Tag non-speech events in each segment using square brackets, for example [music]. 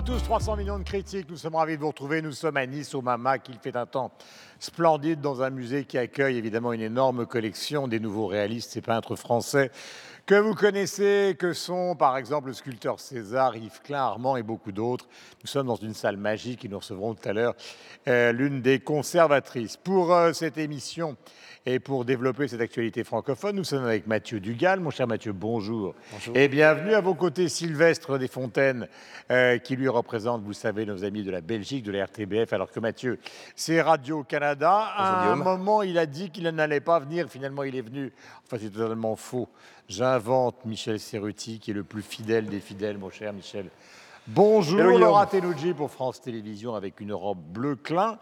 À tous, 300 millions de critiques. Nous sommes ravis de vous retrouver. Nous sommes à Nice, au Mama, qui fait un temps splendide dans un musée qui accueille évidemment une énorme collection des nouveaux réalistes et peintres français que vous connaissez, que sont par exemple le sculpteur César, Yves Klein, Armand et beaucoup d'autres. Nous sommes dans une salle magique et nous recevrons tout à l'heure euh, l'une des conservatrices. Pour euh, cette émission et pour développer cette actualité francophone, nous sommes avec Mathieu Dugal. Mon cher Mathieu, bonjour. Et bienvenue à vos côtés Sylvestre Desfontaines, euh, qui lui représente, vous savez, nos amis de la Belgique, de la RTBF, alors que Mathieu, c'est Radio-Canada. À un moment, il a dit qu'il n'allait pas venir. Finalement, il est venu. Enfin, c'est totalement faux. J'invente Michel Serruti, qui est le plus fidèle des fidèles, mon cher Michel. Bonjour Hello. Laura Tenouji pour France Télévisions avec une robe bleu clin.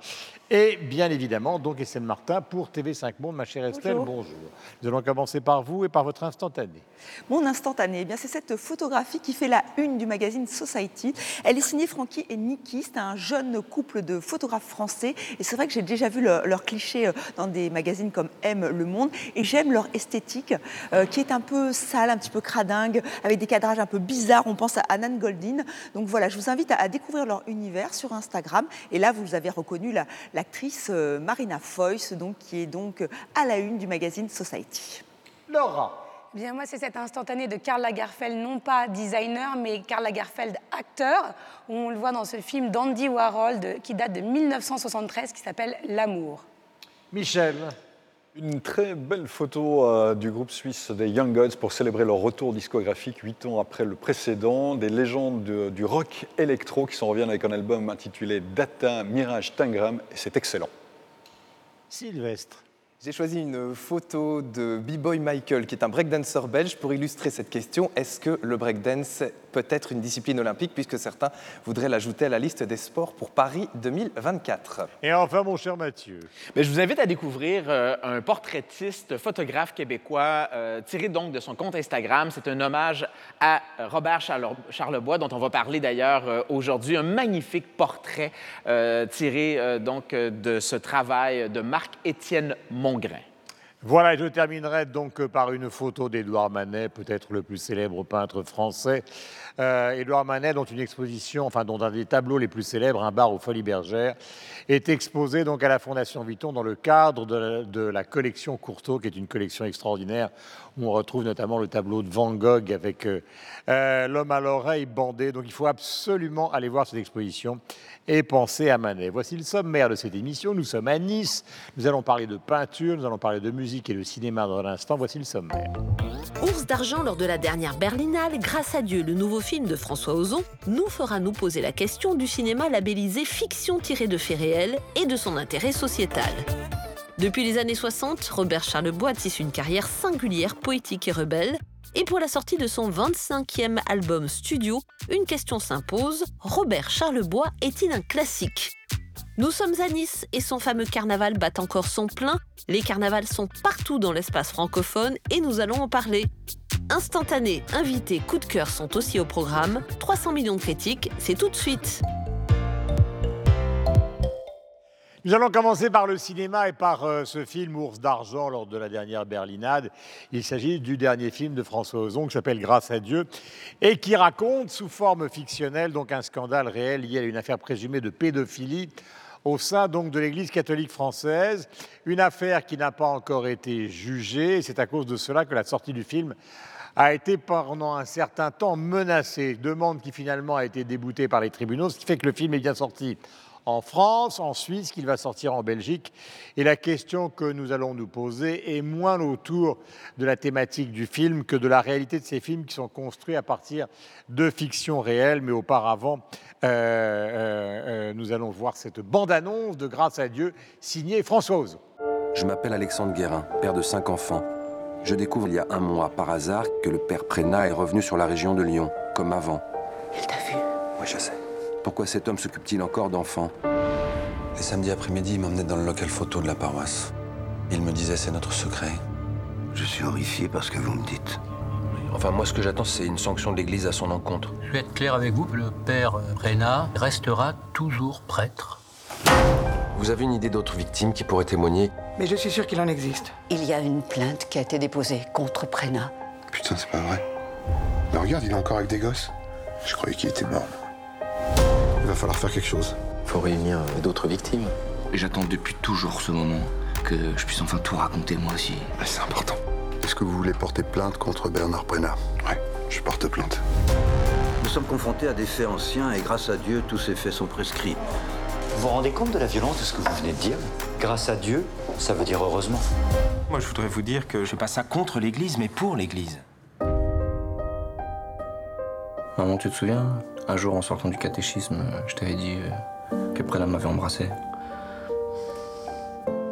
Et bien évidemment, donc Estelle Martin pour TV5 Monde, ma chère Estelle, Bonjour. bonjour. Nous allons commencer par vous et par votre instantané. Mon instantané, eh bien c'est cette photographie qui fait la une du magazine Society. Elle est signée Frankie et Nikki. C'est un jeune couple de photographes français. Et c'est vrai que j'ai déjà vu leur, leur cliché euh, dans des magazines comme M, Le Monde. Et j'aime leur esthétique euh, qui est un peu sale, un petit peu cradingue, avec des cadrages un peu bizarres. On pense à Annan Goldin. Donc voilà, je vous invite à, à découvrir leur univers sur Instagram. Et là, vous avez reconnu la- l'actrice euh, Marina Foïs, donc, qui est donc euh, à la une du magazine Society. Laura, Bien, moi, c'est cet instantané de Karl Lagerfeld, non pas designer, mais Karl Lagerfeld acteur, où on le voit dans ce film d'Andy Warhol de- qui date de 1973, qui s'appelle L'amour. Michel, Une très belle photo euh, du groupe suisse des Young Gods pour célébrer leur retour discographique huit ans après le précédent. Des légendes de- du rock électro qui s'en reviennent avec un album intitulé Data Mirage Tangram et c'est excellent. Sylvestre. J'ai choisi une photo de B-Boy Michael, qui est un breakdancer belge, pour illustrer cette question. Est-ce que le breakdance peut être une discipline olympique, puisque certains voudraient l'ajouter à la liste des sports pour Paris 2024 Et enfin, mon cher Mathieu. Mais je vous invite à découvrir euh, un portraitiste, photographe québécois, euh, tiré donc de son compte Instagram. C'est un hommage à Robert Charle- Charlebois, dont on va parler d'ailleurs euh, aujourd'hui. Un magnifique portrait euh, tiré euh, donc de ce travail de Marc-Étienne Mongrain. Voilà, je terminerai donc euh, par une photo d'Édouard Manet, peut-être le plus célèbre peintre français. Euh, Édouard Manet, dont une exposition, enfin dont un des tableaux les plus célèbres, un bar aux Folies Bergères, est exposé donc à la Fondation Vuitton dans le cadre de la, de la collection Courtauld, qui est une collection extraordinaire on retrouve notamment le tableau de Van Gogh avec euh, euh, l'homme à l'oreille bandé. Donc il faut absolument aller voir cette exposition et penser à Manet. Voici le sommaire de cette émission. Nous sommes à Nice. Nous allons parler de peinture, nous allons parler de musique et de cinéma dans l'instant. Voici le sommaire. Ours d'argent lors de la dernière Berlinale, grâce à Dieu, le nouveau film de François Ozon nous fera nous poser la question du cinéma labellisé fiction tirée de faits réels et de son intérêt sociétal. Depuis les années 60, Robert Charlebois tisse une carrière singulière, poétique et rebelle. Et pour la sortie de son 25e album studio, une question s'impose Robert Charlebois est-il un classique? Nous sommes à Nice et son fameux carnaval bat encore son plein. Les carnavals sont partout dans l'espace francophone et nous allons en parler. Instantané, invités, coup de cœur sont aussi au programme. 300 millions de critiques, c'est tout de suite. Nous allons commencer par le cinéma et par euh, ce film Ours d'argent lors de la dernière Berlinade. Il s'agit du dernier film de François Ozon qui s'appelle Grâce à Dieu et qui raconte sous forme fictionnelle donc un scandale réel lié à une affaire présumée de pédophilie au sein donc de l'Église catholique française, une affaire qui n'a pas encore été jugée. C'est à cause de cela que la sortie du film a été pendant un certain temps menacée, demande qui finalement a été déboutée par les tribunaux, ce qui fait que le film est bien sorti en France, en Suisse, qu'il va sortir en Belgique. Et la question que nous allons nous poser est moins autour de la thématique du film que de la réalité de ces films qui sont construits à partir de fiction réelle. Mais auparavant, euh, euh, euh, nous allons voir cette bande-annonce de Grâce à Dieu signée François Ozon. Je m'appelle Alexandre Guérin, père de cinq enfants. Je découvre il y a un mois, par hasard, que le père Prénat est revenu sur la région de Lyon, comme avant. Il t'a vu? Oui, je sais. Pourquoi cet homme s'occupe-t-il encore d'enfants Les samedis après-midi, il m'emmenait dans le local photo de la paroisse. Il me disait c'est notre secret. Je suis horrifié par ce que vous me dites. Enfin, moi, ce que j'attends, c'est une sanction de l'Église à son encontre. Je vais être clair avec vous, le père Prénat restera toujours prêtre. Vous avez une idée d'autres victimes qui pourraient témoigner Mais je suis sûr qu'il en existe. Il y a une plainte qui a été déposée contre Prénat. Putain, c'est pas vrai. Mais regarde, il est encore avec des gosses. Je croyais qu'il était mort. Il va falloir faire quelque chose. Faut réunir euh, d'autres victimes. Et j'attends depuis toujours ce moment que je puisse enfin tout raconter moi aussi. c'est important. Est-ce que vous voulez porter plainte contre Bernard Prenat Ouais, je porte plainte. Nous sommes confrontés à des faits anciens et grâce à Dieu, tous ces faits sont prescrits. Vous vous rendez compte de la violence de ce que vous venez de dire? Grâce à Dieu, ça veut dire heureusement. Moi, je voudrais vous dire que je fais pas ça contre l'Église, mais pour l'Église. Maman, tu te souviens Un jour, en sortant du catéchisme, je t'avais dit euh, que Prena m'avait embrassé.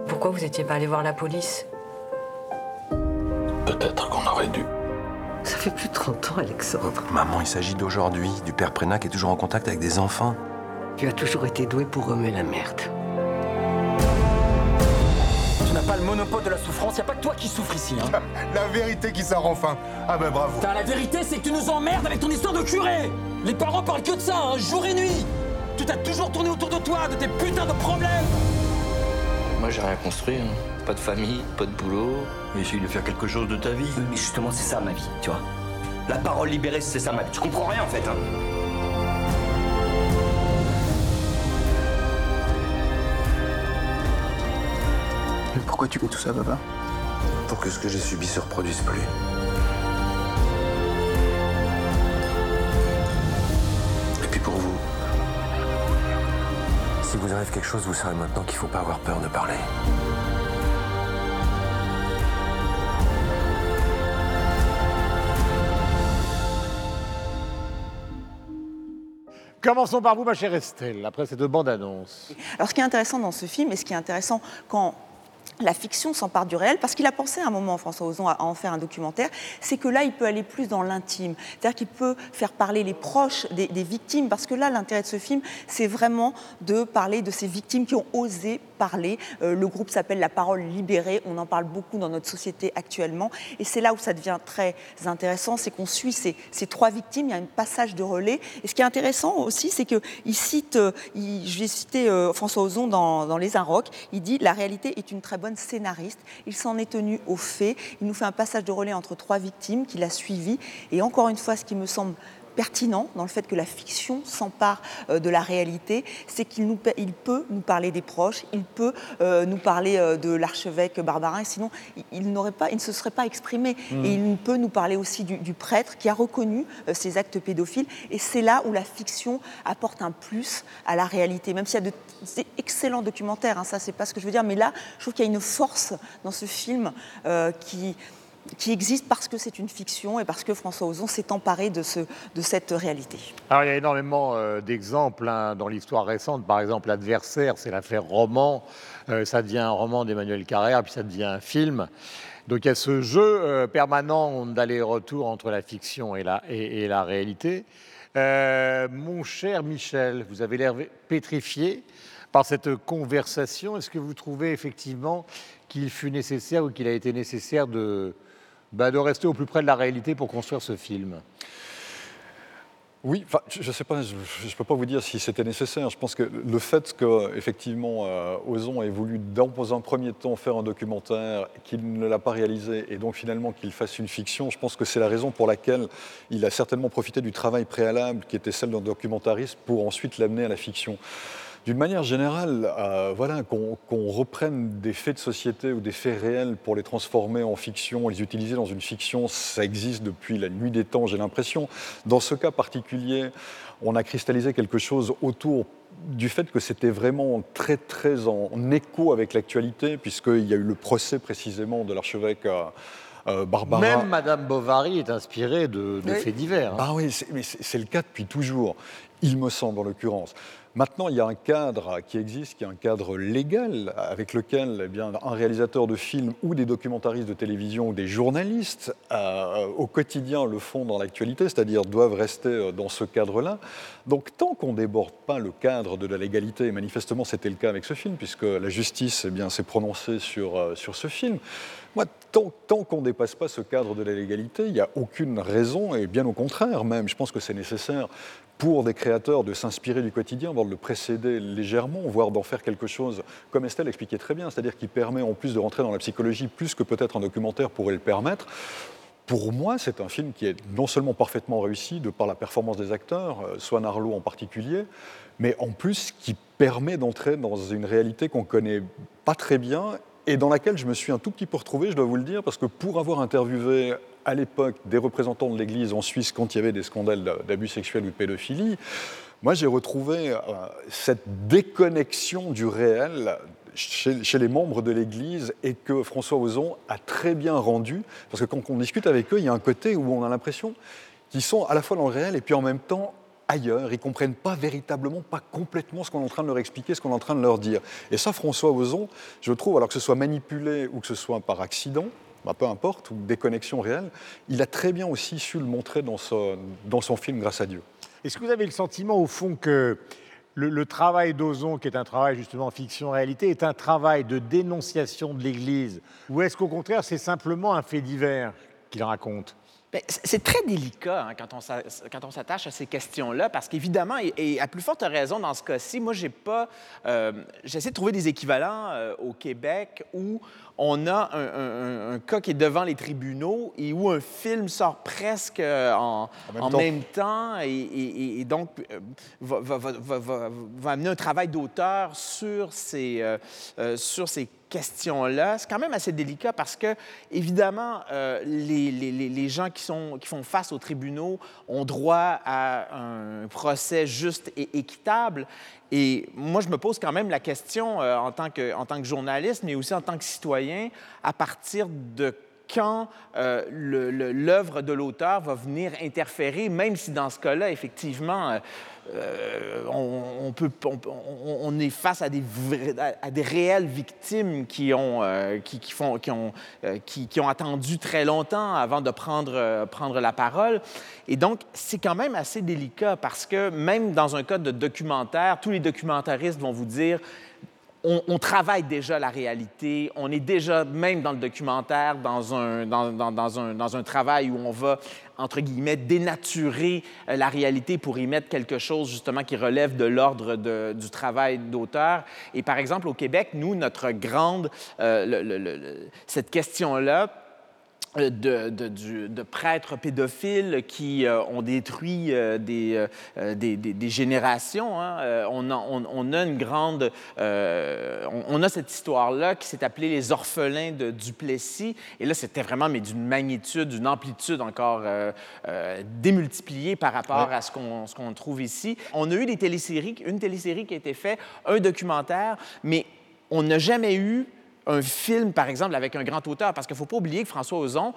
Pourquoi vous étiez pas allé voir la police? Peut-être qu'on aurait dû. Ça fait plus de 30 ans, Alexandre. Maman, il s'agit d'aujourd'hui, du père Prénat qui est toujours en contact avec des enfants. Tu as toujours été doué pour remuer la merde. Tu n'as pas le monopole de la souffrance, y a pas que toi qui souffres ici. Hein. [laughs] La vérité qui sort enfin. Ah ben bravo. Putain, la vérité, c'est que tu nous emmerdes avec ton histoire de curé Les parents parlent que de ça, hein, jour et nuit Tu t'as toujours tourné autour de toi, de tes putains de problèmes Moi, j'ai rien construit. hein. Pas de famille, pas de boulot. Mais essaye de faire quelque chose de ta vie. Mais justement, c'est ça ma vie, tu vois. La parole libérée, c'est ça ma vie. Tu comprends rien en fait, hein. Mais pourquoi tu fais tout ça, papa? Pour que ce que j'ai subi se reproduise plus. Vous arrive quelque chose, vous savez maintenant qu'il faut pas avoir peur de parler. Commençons par vous, ma chère Estelle, après ces deux bandes annonces. Alors, ce qui est intéressant dans ce film, et ce qui est intéressant quand la fiction s'empare du réel, parce qu'il a pensé à un moment, François Ozon, à en faire un documentaire, c'est que là, il peut aller plus dans l'intime. C'est-à-dire qu'il peut faire parler les proches des, victimes, parce que là, l'intérêt de ce film, c'est vraiment de parler de ces victimes qui ont osé parler. Euh, le groupe s'appelle La Parole Libérée, on en parle beaucoup dans notre société actuellement, et c'est là où ça devient très intéressant, c'est qu'on suit ces, trois victimes, il y a un passage de relais, et ce qui est intéressant aussi, c'est qu'il cite, euh, vais citer euh, François Ozon dans, dans Les Inrocks, il dit « La réalité est une très bonne scénariste, il s'en est tenu aux faits, il nous fait un passage de relais entre trois victimes qu'il a suivies, et encore une fois, ce qui me semble pertinent dans le fait que la fiction s'empare euh, de la réalité, c'est qu'il nous, il peut nous parler des proches, il peut euh, nous parler euh, de l'archevêque Barbarin, sinon il, n'aurait pas, il ne se serait pas exprimé. Mm. Et il peut nous parler aussi du, du prêtre qui a reconnu ces actes pédophiles, et c'est là où la fiction apporte un plus à la réalité. Même s'il y a de excellents documentaires, hein, ça c'est pas ce que je veux dire, mais là je trouve qu'il y a une force dans ce film euh, qui qui existe parce que c'est une fiction et parce que François Ozon s'est emparé de, ce, de cette réalité. Alors, il y a énormément euh, d'exemples hein, dans l'histoire récente. Par exemple, L'adversaire, c'est l'affaire roman. Euh, ça devient un roman d'Emmanuel Carrère, puis ça devient un film. Donc, il y a ce jeu euh, permanent d'aller-retour entre la fiction et la, et, et la réalité. Mon cher Michel, vous avez l'air pétrifié par cette conversation. Est-ce que vous trouvez effectivement qu'il fut nécessaire ou qu'il a été nécessaire de, bah, de rester au plus près de la réalité pour construire ce film Oui, enfin, je ne sais pas, je ne peux pas vous dire si c'était nécessaire. Je pense que le fait qu'effectivement euh, Ozon ait voulu dans un premier temps faire un documentaire, qu'il ne l'a pas réalisé et donc finalement qu'il fasse une fiction, je pense que c'est la raison pour laquelle il a certainement profité du travail préalable qui était celle d'un documentariste pour ensuite l'amener à la fiction. D'une manière générale, euh, voilà, qu'on reprenne des faits de société ou des faits réels pour les transformer en fiction, les utiliser dans une fiction, ça existe depuis la nuit des temps, j'ai l'impression. Dans ce cas particulier, on a cristallisé quelque chose autour du fait que c'était vraiment très très en, écho avec l'actualité, puisqu'il y a eu le procès précisément de l'archevêque. euh, euh, Barbara. Même Madame Bovary est inspirée de, de Oui. faits divers. hein. Ah oui, mais c'est le cas depuis toujours, il me semble en l'occurrence. Maintenant, il y a un cadre qui existe, qui est un cadre légal avec lequel eh bien, un réalisateur de film ou des documentaristes de télévision ou des journalistes euh, au quotidien le font dans l'actualité, c'est-à-dire doivent rester euh, dans ce cadre-là. Donc tant qu'on déborde pas le cadre de la légalité, et manifestement c'était le cas avec ce film, puisque la justice eh s'est prononcée sur, euh, sur ce film, moi, tant, tant qu'on ne dépasse pas ce cadre de la légalité, il n'y a aucune raison, et bien au contraire même, je pense que c'est nécessaire pour des créateurs de s'inspirer du quotidien, voire de le précéder légèrement, voire d'en faire quelque chose, comme Estelle expliquait très bien, c'est-à-dire qui permet en plus de rentrer dans la psychologie plus que peut-être un documentaire pourrait le permettre. Pour moi, c'est un film qui est non seulement parfaitement réussi de par la performance des acteurs, euh, Swan Arlo en particulier, mais en plus qui permet d'entrer dans une réalité qu'on connaît pas très bien et dans laquelle je me suis un tout petit peu retrouvé, je dois vous le dire, parce que pour avoir interviewé à l'époque des représentants de l'Église en Suisse quand il y avait des scandales d'abus sexuels ou de pédophilie, moi j'ai retrouvé euh, cette déconnexion du réel chez, chez les membres de l'Église et que François Ozon a très bien rendu, parce que quand on discute avec eux, il y a un côté où on a l'impression qu'ils sont à la fois dans le réel et puis en même temps ailleurs, ils comprennent pas véritablement, pas complètement ce qu'on est en train de leur expliquer, ce qu'on est en train de leur dire. Et ça, François Ozon, je trouve, alors que ce soit manipulé ou que ce soit par accident, bah, peu importe, ou déconnexion réelle, il a très bien aussi su le montrer dans, ce- dans son film Grâce à Dieu. Est-ce que vous avez le sentiment, au fond, que le, le travail d'Ozon, qui est un travail justement fiction-réalité, est un travail de dénonciation de l'Église? Ou est-ce qu'au contraire, c'est simplement un fait divers qu'il raconte? Ben, C'est très délicat hein, quand on s'a- quand on s'attache à ces questions-là, parce qu'évidemment, et, et à plus forte raison dans ce cas-ci, moi, j'ai pas. euh, J'essaie de trouver des équivalents euh, au Québec où on a un, un- un- un cas qui est devant les tribunaux et où un film sort presque euh, en, même en temps. même temps et, et- et- et donc euh, va, va- va- va- va- va amener un travail d'auteur sur ces, euh, euh, sur ces questions-là. C'est quand même assez délicat parce que, évidemment, euh, les, les- les- les gens qui, sont, qui font face aux tribunaux ont droit à un procès juste et équitable. Et moi, je me pose quand même la question euh, en, tant que, journaliste, mais aussi en tant que citoyen, à partir de quand euh, l'œuvre de l'auteur va venir interférer, même si dans ce cas-là, effectivement, euh, on, est face à des, réelles victimes qui ont, euh, qui, font, euh, qui, ont attendu très longtemps avant de prendre, prendre la parole. Et donc, c'est quand même assez délicat parce que même dans un cas de documentaire, tous les documentaristes vont vous dire on, travaille déjà la réalité, on est déjà même dans le documentaire, dans un, dans, dans- un, dans un travail où on va, entre guillemets, dénaturer euh, la réalité pour y mettre quelque chose justement qui relève de l'ordre du travail d'auteur. Et par exemple, au Québec, nous, notre grande, euh, cette question-là, de, de- du- de prêtres pédophiles qui euh, ont détruit euh, des, euh, euh, des, des- des générations. hein. Euh, on, a, on- on a une grande... euh, on, on a cette histoire-là qui s'est appelée les orphelins de Duplessis. Et là, c'était vraiment mais d'une magnitude, d'une amplitude encore euh, euh, démultipliée par rapport Ouais. à ce qu'on ce qu'on trouve ici. On a eu des téléséries, une télésérie qui a été faite, un documentaire, mais on n'a jamais eu un film, par exemple, avec un grand auteur, parce qu'il ne faut pas oublier que François Ozon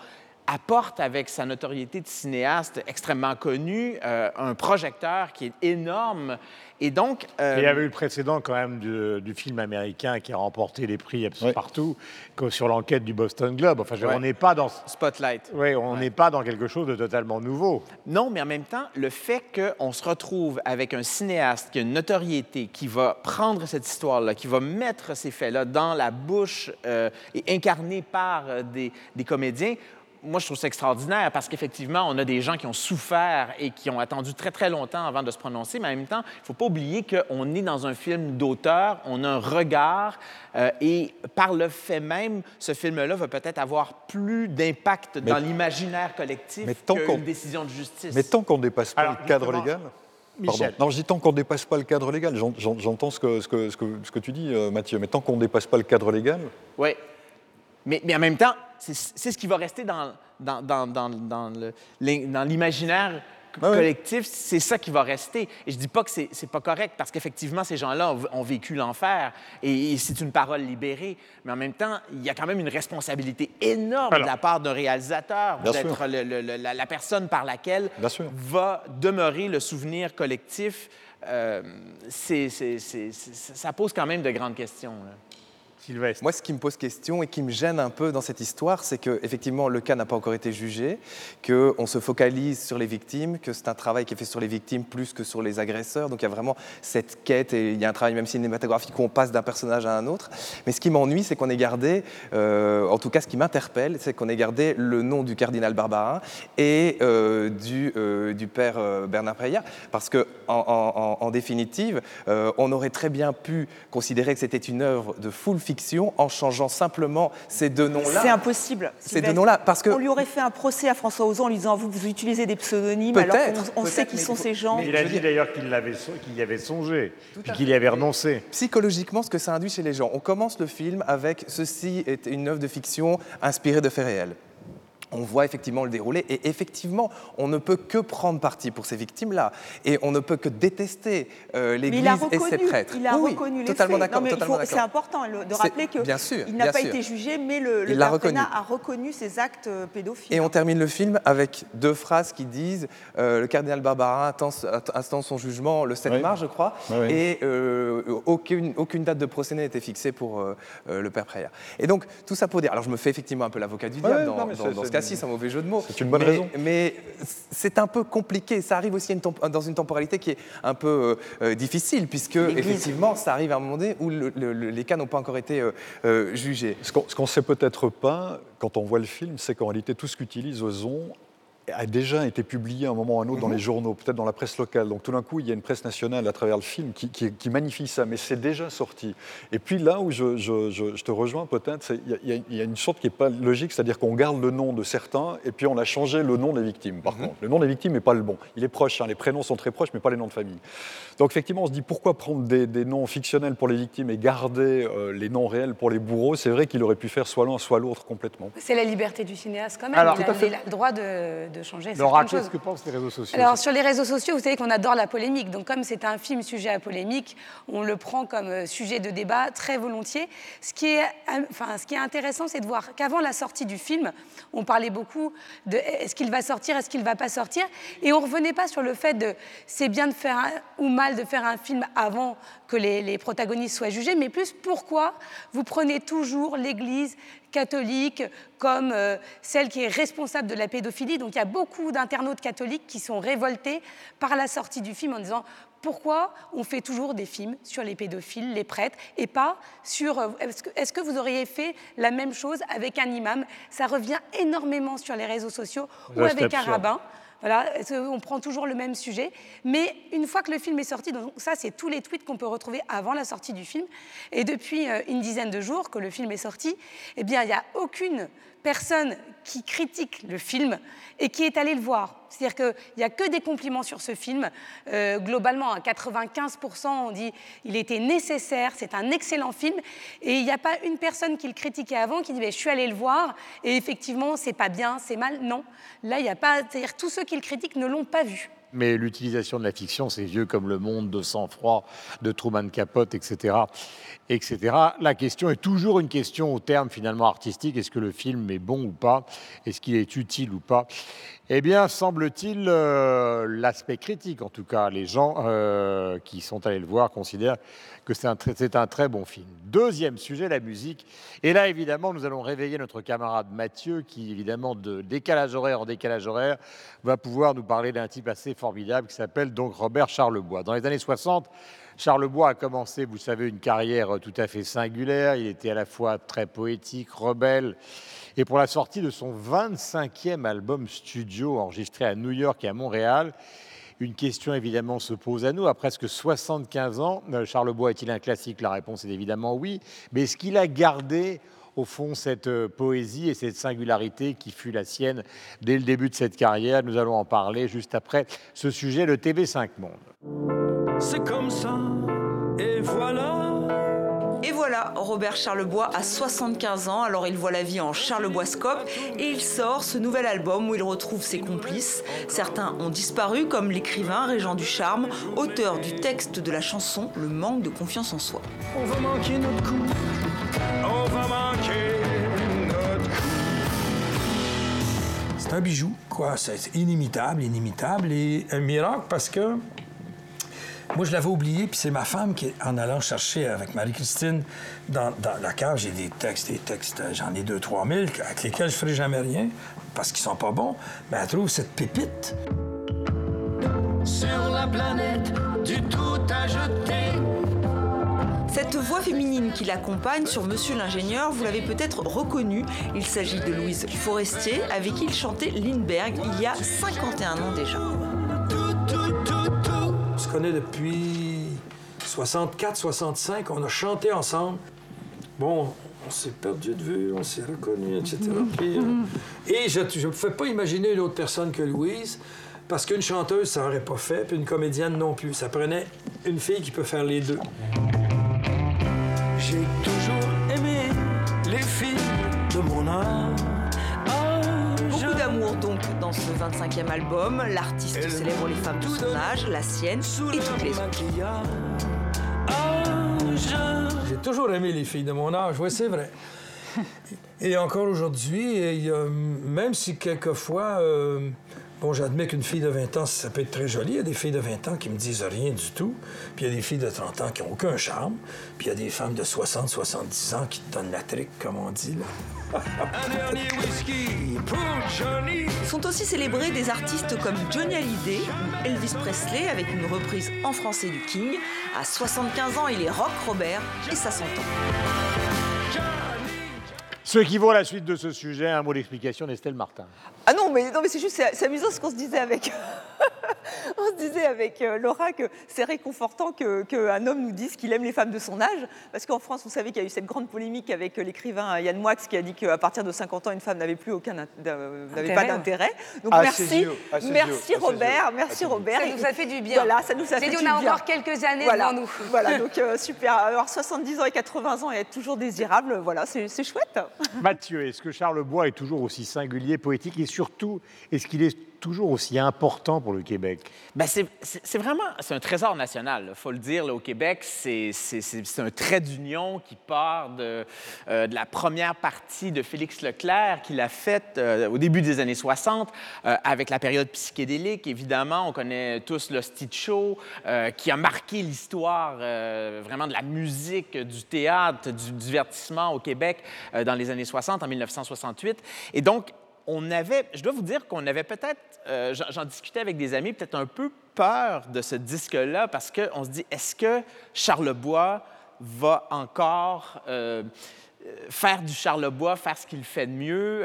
apporte avec sa notoriété de cinéaste extrêmement connu euh, un projecteur qui est énorme. Et donc... euh, Il y avait eu le précédent quand même du, du film américain qui a remporté des prix absolument partout, que sur l'enquête du Boston Globe. Enfin, je Ouais. on n'est pas dans... Spotlight. Oui, on n'est pas dans quelque chose de totalement nouveau. Non, mais en même temps, le fait qu'on se retrouve avec un cinéaste qui a une notoriété, qui va prendre cette histoire-là, qui va mettre ces faits-là dans la bouche euh, et incarné par des, des comédiens, moi, je trouve ça extraordinaire parce qu'effectivement, on a des gens qui ont souffert et qui ont attendu très, très longtemps avant de se prononcer, mais en même temps, il ne faut pas oublier qu'on est dans un film d'auteur, on a un regard euh, et par le fait même, ce film-là va peut-être avoir plus d'impact Mais- dans l'imaginaire collectif Mais tant qu'on- qu'une décision de justice. Mais tant qu'on ne dépasse pas Alors, le cadre justement, légal. Michel. Pardon. Non, je dis tant qu'on ne dépasse pas le cadre légal. J'en- j'en- J'entends ce que, ce, que, ce, que, ce que tu dis, euh, Mathieu, mais tant qu'on ne dépasse pas le cadre légal. Oui. Mais, mais en même temps, c'est ce qui va rester dans, l'imaginaire collectif, c'est ça qui va rester. Et je dis pas que c'est pas correct, parce qu'effectivement, ces gens-là ont, ont vécu l'enfer, et, et c'est une parole libérée. Mais en même temps, il y a quand même une responsabilité énorme de la part d'un réalisateur, d'être la, la personne par laquelle va demeurer le souvenir collectif. Euh, ça pose quand même de grandes questions. là. Moi, ce qui me pose question et qui me gêne un peu dans cette histoire, c'est que effectivement le cas n'a pas encore été jugé, qu'on se focalise sur les victimes, que c'est un travail qui est fait sur les victimes plus que sur les agresseurs. Donc il y a vraiment cette quête et il y a un travail même cinématographique où on passe d'un personnage à un autre. Mais ce qui m'ennuie, c'est qu'on ait gardé, euh, en tout cas ce qui m'interpelle, c'est qu'on ait gardé le nom du cardinal Barbarin et euh, du, euh, du père Bernard Preya, parce que en, définitive, on aurait très bien pu considérer que c'était une œuvre de full fiction fiction en changeant simplement ces deux noms-là. C'est impossible. Ces deux noms-là, parce que On lui aurait fait un procès à François Ozon en lui disant vous, vous utilisez des pseudonymes alors qu'on on sait qui sont ces gens. Il a dit d'ailleurs qu'il qu'il y avait songé, puis qu'il y avait renoncé. psychologiquement ce que ça induit chez les gens. On commence le film avec ceci est une œuvre de fiction inspirée de faits réels. On voit effectivement le déroulé et effectivement, on ne peut que prendre parti pour ces victimes-là et on ne peut que détester euh, l'Église et ses prêtres. il a Oui, oui, reconnu les totalement d'accord, C'est important le- de rappeler que bien sûr, il n'a pas sûr. été jugé, mais le, le Il reconnu. A reconnu ses actes euh, pédophiles. Et on termine le film avec deux phrases qui disent euh, le cardinal Barbarin attend, attend son jugement le 7 Oui. mars, je crois, Oui, et euh, aucune, aucune date de procès n'a été fixée pour le père Préat. Et donc, tout ça pour dire, alors je me fais effectivement un peu l'avocat du diable dans, dans- ce c'est- c'est un mauvais jeu de mots. C'est une bonne Mais- raison. Mais c'est un peu compliqué, ça arrive aussi une dans une temporalité qui est un peu euh, euh, difficile, puisque effectivement, ça arrive à un moment donné où le- le- le- les cas n'ont pas encore été euh, euh, jugés. Ce qu'on ne sait peut-être pas quand on voit le film, c'est qu'en réalité, tout ce qu'utilise Ozon a déjà été publié à un moment ou à un autre dans Mhm. les journaux, peut-être dans la presse locale. Donc tout d'un coup, il y a une presse nationale à travers le film qui, qui- qui magnifie ça, mais c'est déjà sorti. Et puis là où je, je- je- je te rejoins peut-être, il y a- y, une sorte qui n'est pas logique, c'est-à-dire qu'on garde le nom de certains et puis on a changé le nom des victimes. Par contre, le nom des victimes n'est pas le bon. Il est proche, hein, les prénoms sont très proches, mais pas les noms de famille. Donc effectivement, on se dit pourquoi prendre des, des noms fictionnels pour les victimes et garder euh, les noms réels pour les bourreaux? C'est vrai qu'il aurait pu faire soit l'un, soit l'autre complètement. C'est la liberté du cinéaste quand même. Alors, il, tout a, à fait. il a le droit de, de changer Laura, qu'est-ce que pensent les réseaux sociaux Alors sur les réseaux sociaux, vous savez qu'on adore la polémique. Donc comme c'est un film sujet à polémique, on le prend comme euh, sujet de débat très volontiers. Ce qui est, euh, enfin, ce qui est intéressant, c'est de voir qu'avant la sortie du film, on parlait beaucoup de est-ce qu'il va sortir, est-ce qu'il va pas sortir, et on revenait pas sur le fait de c'est bien de faire un- ou mal de faire un film avant que les, les protagonistes soient jugés, mais plus pourquoi vous prenez toujours l'Église catholique comme euh, celle qui est responsable de la pédophilie. Donc il y a beaucoup d'internautes catholiques qui sont révoltés par la sortie du film en disant pourquoi on fait toujours des films sur les pédophiles, les prêtres, et pas sur... euh, Est-ce que, vous auriez fait la même chose avec un imam? Ça revient énormément sur les réseaux sociaux ou avec un rabbin. Qu'on prend toujours le même sujet? Mais une fois que le film est sorti, donc ça, c'est tous les tweets qu'on peut retrouver avant la sortie du film. Et depuis euh, une dizaine de jours que le film est sorti, eh bien, il n'y a aucune personne qui critique le film et qui est allée le voir. C'est-à-dire qu'il n'y a que des compliments sur ce film. Euh, globalement, à 95%, on dit il était nécessaire, c'est un excellent film. Et il n'y a pas une personne qui le critiquait avant qui dit Ben, je suis allé le voir et effectivement, c'est pas bien, c'est mal. Non. Là, il n'y a pas. C'est-à-dire tous ceux qui le critiquent ne l'ont pas vu. Mais l'utilisation de la fiction, c'est vieux comme le monde de sang-froid, de Truman Capote, etc., etc. La question est toujours une question au terme finalement artistique. Est-ce que le film est bon ou pas? Est-ce qu'il est utile ou pas? Eh bien, semble-t-il, euh, l'aspect critique, en tout cas, les gens euh, qui sont allés le voir considèrent que c'est un, très- un très bon film. Deuxième sujet, la musique. Et là, évidemment, nous allons réveiller notre camarade Mathieu, qui, évidemment, de décalage horaire en décalage horaire, va pouvoir nous parler d'un type assez formidable qui s'appelle donc Robert Charlebois. Dans les années 60, Charlebois a commencé, vous savez, une carrière tout à fait singulière. Il était à la fois très poétique, rebelle. Et pour la sortie de son 25e album studio enregistré à New York et à Montréal, une question évidemment se pose à nous. À presque 75 ans, euh, Charlebois est-il un classique? La réponse est évidemment oui. Mais est-ce qu'il a gardé au fond cette euh, poésie et cette singularité qui fut la sienne dès le début de cette carrière? Nous allons en parler juste après ce sujet de TV5 Monde. C'est comme ça, et voilà. Et voilà, Robert Charlebois a 75 ans, alors il voit la vie en Charleboiscope et il sort ce nouvel album où il retrouve ses complices. Certains ont disparu, comme l'écrivain Régent Ducharme, auteur du texte de la chanson Le manque de confiance en soi. On va manquer notre coup. On va manquer notre coup. C'est un bijou, quoi. C'est inimitable, inimitable et un miracle parce que moi, je l'avais oublié, puis c'est ma femme qui, en allant chercher avec Marie-Christine dans, dans la cave, j'ai des textes, des textes, euh, j'en ai deux, trois mille, avec lesquels je ferai jamais rien parce qu'ils sont pas bons. Mais elle trouve cette pépite. Sur la planète, du tout à jeter. Cette voix féminine qui l'accompagne sur Monsieur l'ingénieur, vous l'avez peut-être reconnue. Il s'agit de Louise Forestier, avec qui il chantait Lindbergh il y a 51 ans déjà. Connaît depuis 64, 65. On a chanté ensemble. bon, on s'est perdu de vue, on s'est reconnu, etc. Puis, euh, et je ne pouvais pas imaginer une autre personne que Louise, parce qu'une chanteuse, ça n'aurait pas fait, puis une comédienne non plus. Ça prenait une fille qui peut faire les deux. Dans ce 25e album. L'artiste célèbre les femmes de son âge, la sienne et toutes les autres. J'ai toujours aimé les filles de mon âge, oui, c'est vrai. [laughs] Et encore aujourd'hui, a- même si quelquefois, euh, bon, j'admets qu'une fille de 20 ans, ça peut être très joli. Il y a des filles de 20 ans qui me disent rien du tout. Puis il y a des filles de 30 ans qui n'ont aucun charme. Puis il y a des femmes de 60, 70 ans qui te donnent la trique, comme on dit. Là. Un dernier whisky pour Johnny. Sont aussi célébrés des artistes comme Johnny Hallyday ou Elvis Presley avec une reprise en français du King. À 75 ans, il est rock Robert et ça s'entend. Ce qui vaut la suite de ce sujet, un mot d'explication d'Estelle Martin. Ah non, mais, non, mais c'est juste, c'est c'est amusant ce qu'on se disait avec, on se disait avec euh, Laura que c'est réconfortant que- qu'un homme nous dise qu'il aime les femmes de son âge. Parce qu'en France, vous savez qu'il y a eu cette grande polémique avec euh, l'écrivain Yann Moix qui a dit qu'à partir de 50 ans, une femme n'avait plus aucun euh, n'avait pas Intérêt, d'intérêt. Donc À merci, ses merci ses Robert, merci. Robert. Ça Et- nous a fait du bien. Voilà, ça nous a fait dit, du on a bien. encore quelques années Voilà, devant nous. Voilà, donc [laughs] euh, super. Alors 70 ans et 80 ans et être toujours désirable, voilà, c'est c'est chouette. Mathieu, est-ce que Charles Bois est toujours aussi singulier, poétique et surtout, est-ce qu'il est toujours aussi important pour le Québec? Ben, c'est vraiment c'est un trésor national, il faut le dire. au Québec, c'est un trait d'union qui part de, euh, de la première partie de Félix Leclerc qu'il a faite euh, au début des années 60 euh, avec la période psychédélique. Évidemment, on connaît tous le Stitch Show qui a marqué l'histoire vraiment de la musique, du théâtre, du divertissement au Québec dans les années 60, en 1968. Et donc, on avait, je dois vous dire qu'on avait peut-être, euh, j'en discutais avec des amis, peut-être un peu peur de ce disque-là parce qu'on se dit, est-ce que Charlebois va encore euh, euh, faire du Charlebois, faire ce qu'il fait de mieux,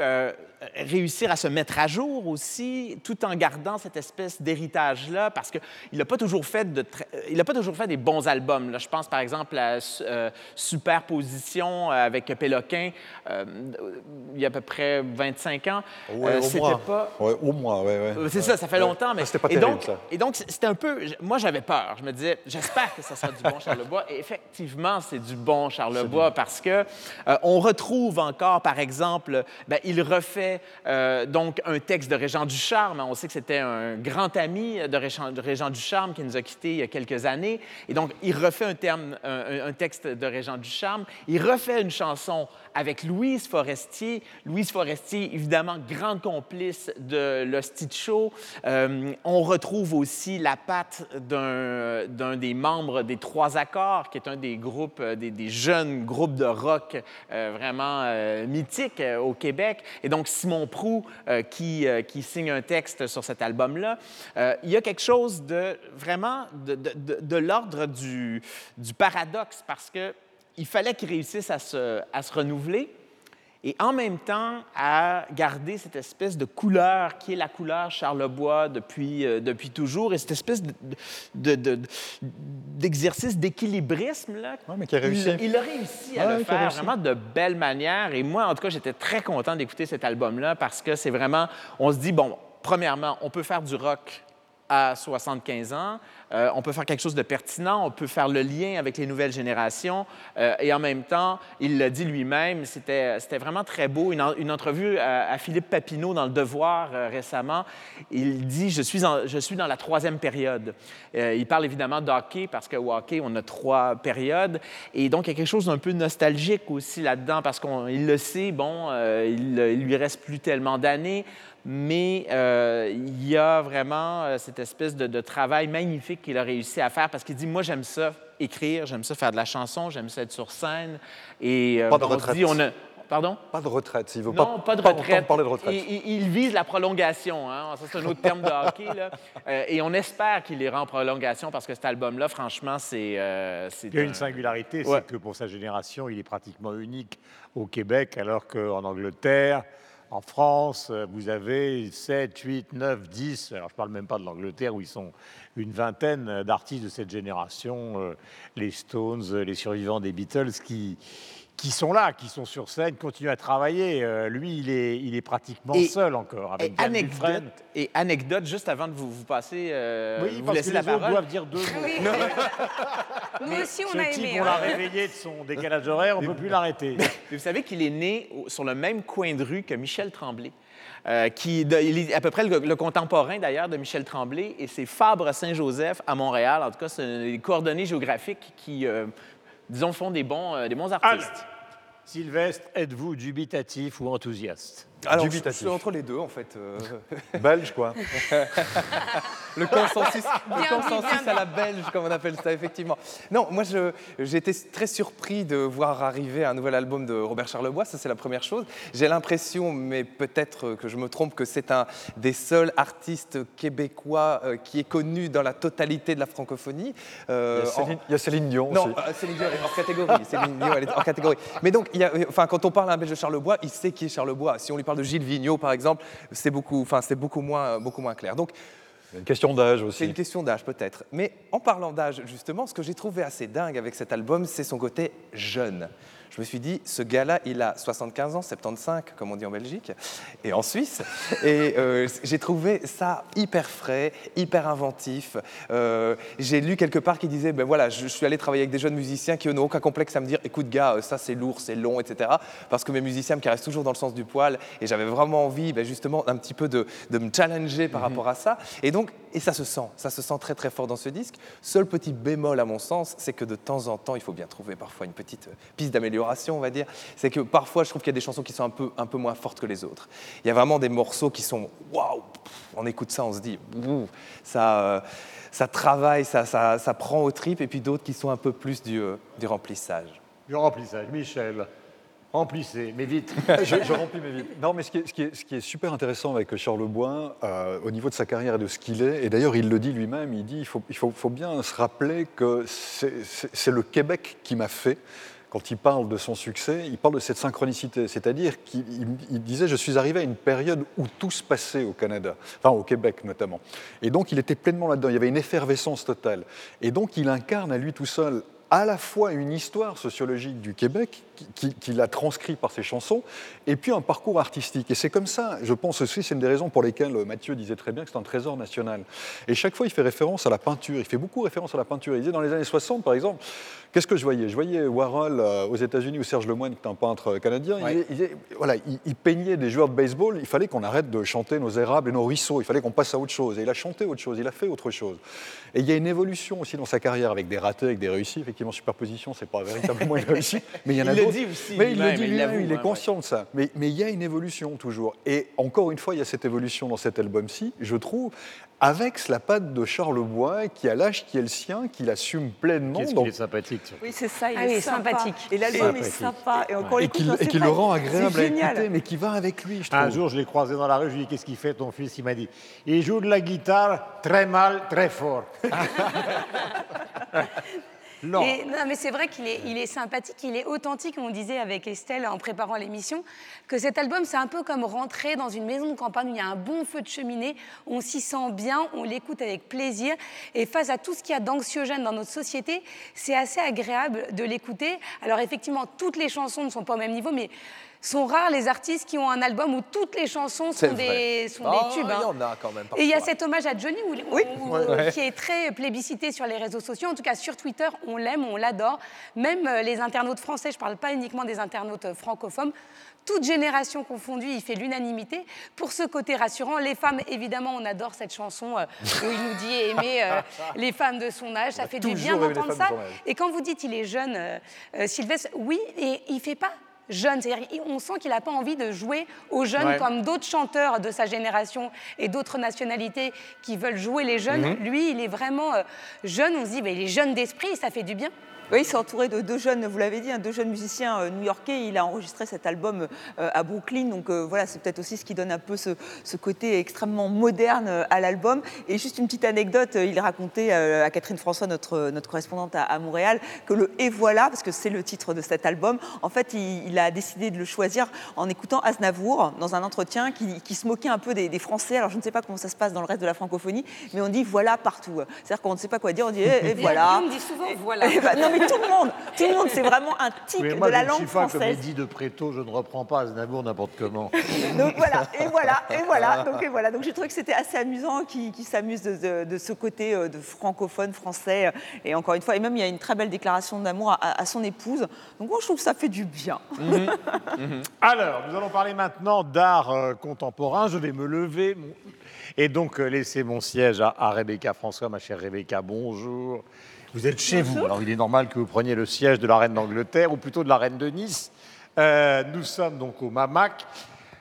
réussir à se mettre à jour aussi, tout en gardant cette espèce d'héritage-là, parce qu'il n'a pas toujours fait de, euh, il a pas toujours fait des bons albums. Là, je pense par exemple à euh, Superposition avec Péloquin, euh, il y a à peu près 25 ans. Euh, au moins. pas Ouais, au moins, ouais, ouais. euh, C'est ça, ça fait Ouais. longtemps, mais et donc, ça. et donc c'était un peu. Moi, j'avais peur. Je me disais, j'espère que ça sera du bon Charlebois. Et effectivement, c'est du bon Charlebois parce que euh, on retrouve encore, par exemple, ben, il refait euh, donc un texte de Régent Ducharme. On sait que c'était un grand ami de Régent, de Régent Ducharme qui nous a quittés il y a quelques années. Et donc, il refait un, texte de Régent Ducharme. Il refait une chanson avec Louise Forestier. Louise Forestier, évidemment, grande complice de l'Hostie Show. Euh, on retrouve aussi la patte d'un des membres des Trois Accords, qui est un des groupes, euh, des, jeunes groupes de rock vraiment mythiques au Québec. Et donc, Simon Prou, euh, qui, euh, qui signe un texte sur cet album-là. Euh, il y a quelque chose de vraiment de, de- de- l'ordre du, du paradoxe, parce que il fallait qu'il réussisse à se, à se renouveler et en même temps à garder cette espèce de couleur qui est la couleur Charlebois depuis, euh, depuis toujours et cette espèce de- de- de- de- d'exercice d'équilibrisme. là. mais qui a réussi. Il, il a réussi à Ouais, le faire vraiment de belle manière. Et moi, en tout cas, j'étais très content d'écouter cet album-là parce que c'est vraiment, on se dit, bon, premièrement, on peut faire du rock à 75 ans. Euh, on peut faire quelque chose de pertinent, on peut faire le lien avec les nouvelles générations. Euh, et en même temps, il l'a dit lui-même, c'était vraiment très beau. Une, en- une entrevue à, Philippe Papineau dans Le Devoir euh, récemment, il dit je suis, je suis dans la troisième période. Il parle évidemment d'hockey parce qu'au hockey, on a trois périodes. Et donc, il y a quelque chose d'un peu nostalgique aussi là-dedans parce qu'il le sait, bon, il, il lui reste plus tellement d'années mais euh, il y a vraiment euh, cette espèce de, de travail magnifique qu'il a réussi à faire parce qu'il dit, moi j'aime ça écrire, j'aime ça faire de la chanson, j'aime ça être sur scène. Et euh, Pas de on retraite. dit, on a... Pardon? Pas de retraite, il veut Non, pas, de retraite. parler de retraite. Il, il- il vise la prolongation. Hein? Ça, c'est un autre terme de hockey. là. [laughs] Euh, et on espère qu'il ira en prolongation parce que cet album-là, franchement, c'est. euh, Il y a un- une singularité, Ouais. c'est que pour sa génération, il est pratiquement unique au Québec, alors qu'en Angleterre, en France, euh, vous avez 7, 8, 9, 10, alors je ne parle même pas de l'Angleterre où ils sont une vingtaine euh, d'artistes de cette génération, euh, les Stones, les survivants des Beatles, qui, qui sont là, qui sont sur scène, continuent à travailler. Euh, lui, il est, il est pratiquement Et- seul encore avec Et Diane anecdote, Dufresne. et anecdote, juste avant de vous, vous passer, euh, Oui, vous parce laisser que la les autres parole. doivent dire deux mots. [laughs] Nous aussi, on Ce a type, aimé. on hein. l'a réveillé de son décalage horaire, on ne peut plus l'arrêter. Vous savez qu'il est né sur le même coin de rue que Michel Tremblay. euh, qui, de- il est à peu près le, le contemporain d'ailleurs de Michel Tremblay, et c'est Fabre Saint-Joseph à Montréal. En tout cas, c'est les coordonnées géographiques qui, euh, disons, font des bons, euh, des bons artistes. Sylvestre, êtes-vous dubitatif ou enthousiaste? Alors, je, je suis entre les deux, en fait. euh. Belge, quoi. [laughs] le consensus, le Bien consensus bien à la belge, comme on appelle ça, effectivement. Non, moi, je- j'ai été très surpris de voir arriver un nouvel album de Robert Charlebois, ça c'est la première chose. J'ai l'impression, mais peut-être que je me trompe, que c'est un des seuls artistes québécois euh, qui est connu dans la totalité de la francophonie. Euh, Il y a en- Céline, il y a Céline Dion non, aussi. euh, Céline Dion elle est hors catégorie. Céline Dion, elle est hors catégorie. Mais donc, il y a- enfin, quand on parle à un Belge de Charlebois, il sait qui est Charlebois. Si on lui parle de Gilles Vigneault, par exemple, c'est beaucoup, enfin, c'est beaucoup moins, beaucoup moins clair. Donc, une question d'âge c'est aussi. une question d'âge peut-être. Mais en parlant d'âge, justement, ce que j'ai trouvé assez dingue avec cet album, c'est son côté jeune. Je me suis dit, ce gars-là, il a 75 ans, 75, comme on dit en Belgique, et en Suisse. Et euh, j'ai trouvé ça hyper frais, hyper inventif. Euh, j'ai lu quelque part qui disait, ben voilà, je, je suis allé travailler avec des jeunes musiciens qui n'ont aucun complexe à me dire, écoute gars, euh, ça c'est lourd, c'est long, etc. Parce que mes musiciens me caressent toujours dans le sens du poil, et j'avais vraiment envie, ben, justement, un petit peu de, de me challenger par rapport à ça. Et donc, et ça se sent, ça se sent très très fort dans ce disque. Seul petit bémol à mon sens, c'est que de temps en temps, il faut bien trouver parfois une petite piste d'amélioration, on va dire. C'est que parfois, je trouve qu'il y a des chansons qui sont un peu, un peu moins fortes que les autres. Il y a vraiment des morceaux qui sont waouh. On écoute ça, on se dit ouh, ça, euh, ça travaille, ça, ça, ça prend au trip, et puis d'autres qui sont un peu plus du, euh, du remplissage. Du remplissage. Michel, remplissez, mais vite. [laughs] je, je remplis mes vides. Non, mais ce qui est, ce qui est- ce qui est super intéressant avec Charles Bois, euh, au niveau de sa carrière et de ce qu'il est, et d'ailleurs il le dit lui-même, il dit il faut, il faut, faut bien se rappeler que c'est le Québec qui m'a fait. Quand il parle de son succès, il parle de cette synchronicité, c'est-à-dire qu'il il- il disait je suis arrivé à une période où tout se passait au Canada, enfin au Québec notamment, et donc il était pleinement là-dedans. Il y avait une effervescence totale, et donc il incarne à lui tout seul à la fois une histoire sociologique du Québec qui- qui- qu'il a transcrit par ses chansons, et puis un parcours artistique. Et c'est comme ça, je pense aussi, c'est une des raisons pour lesquelles euh, Mathieu disait très bien que c'est un trésor national. Et chaque fois, il fait référence à la peinture, il fait beaucoup référence à la peinture. Il disait dans les années 60, par exemple, qu'est-ce que je voyais? Je voyais Warhol euh, aux États-Unis ou Serge Lemoine, qui est un peintre canadien, il voilà, il, il peignait des joueurs de baseball, il fallait qu'on arrête de chanter nos érables et nos ruisseaux, il fallait qu'on passe à autre chose. Et il a chanté autre chose, il a fait autre chose. Et il y a une évolution aussi dans sa carrière avec des ratés, avec des réussis. Effectivement, superposition, c'est pas véritablement une réussite, mais il y en a le d'autres. dit aussi Mais il le dit il lui-même, l'avoue, il est hein, conscient de ça. Mais, mais il y a une évolution toujours. Et encore une fois, il y a cette évolution dans cet album-ci, je trouve, avec la patte de Charles Bois, qui a l'âge qui est le sien, qu'il assume pleinement. Qu'est-ce qu'il est sympathique. Oui, c'est ça, il Ah est oui, sympa. sympathique. Et l'album est Sympathique. sympa. Et encore et qui, qui le rend agréable à écouter, mais qui va avec lui, je trouve. Un jour, je l'ai croisé dans la rue, je lui ai dit Qu'est-ce qu'il fait ton fils? Il m'a dit Il joue de la guitare très mal, très fort. [laughs] non. Mais c'est vrai qu'il est, est sympathique, il est authentique. On disait avec Estelle en préparant l'émission que cet album, c'est un peu comme rentrer dans une maison de campagne où il y a un bon feu de cheminée. On s'y sent bien, on l'écoute avec plaisir. Et face à tout ce qu'il y a d'anxiogène dans notre société, c'est assez agréable de l'écouter. Alors effectivement, toutes les chansons ne sont pas au même niveau, mais sont rares les artistes qui ont un album où toutes les chansons sont, des, sont des tubes. Il y hein. en a quand même. Et il y a cet hommage à Johnny où- où- Ouais. qui est très plébiscité sur les réseaux sociaux. En tout cas, sur Twitter, on l'aime, on l'adore. Même euh, les internautes français, je ne parle pas uniquement des internautes euh, francophones, toute génération confondue, il fait l'unanimité. Pour ce côté rassurant, les femmes, évidemment, on adore cette chanson euh, où il nous dit aimer euh, [laughs] les femmes de son âge. Ça fait du bien d'entendre ça. Et quand vous dites il est jeune, euh, Sylvestre, oui, et il fait pas jeune. C'est-à-dire on sent qu'il n'a pas envie de jouer aux jeunes Ouais. comme d'autres chanteurs de sa génération et d'autres nationalités qui veulent jouer les jeunes. Mhm. Lui, il est vraiment euh, jeune. On se dit, bah, il est jeune d'esprit, ça fait du bien. Oui, il s'est entouré de deux jeunes, vous l'avez dit, hein, deux jeunes musiciens euh, new-yorkais. Il a enregistré cet album euh, à Brooklyn. Donc euh, voilà, c'est peut-être aussi ce qui donne un peu ce, ce côté extrêmement moderne à l'album. Et juste une petite anecdote, il racontait à Catherine François, notre, notre correspondante à, à Montréal, que le Et voilà, parce que c'est le titre de cet album, en fait, il, a décidé de le choisir en écoutant Aznavour dans un entretien qui, qui se moquait un peu des, des Français. Alors je ne sais pas comment ça se passe dans le reste de la francophonie, mais on dit voilà partout. C'est-à-dire qu'on ne sait pas quoi dire, on dit eh, eh, voilà. On dit souvent voilà. Eh ben, non mais tout le monde, tout le monde, c'est vraiment un tic de la je langue suis pas, comme française. dit de Préto, je ne reprends pas Aznavour n'importe comment. [laughs] Donc voilà, et voilà, et voilà. [laughs] Donc, et voilà. Donc j'ai trouvé que c'était assez amusant qu'il qu'il s'amuse de, de- de ce côté euh, de francophone français. Et encore une fois, et même il y a une très belle déclaration d'amour à, à son épouse. Donc moi je trouve que ça fait du bien. [laughs] Alors, nous allons parler maintenant d'art euh, contemporain. Je vais me lever mon- et donc euh, laisser mon siège à, à Rebecca François. Ma chère Rebecca, bonjour. Vous êtes chez vous, alors il est normal que vous preniez le siège de la reine d'Angleterre ou plutôt de la reine de Nice. Euh, nous sommes donc au Mamac.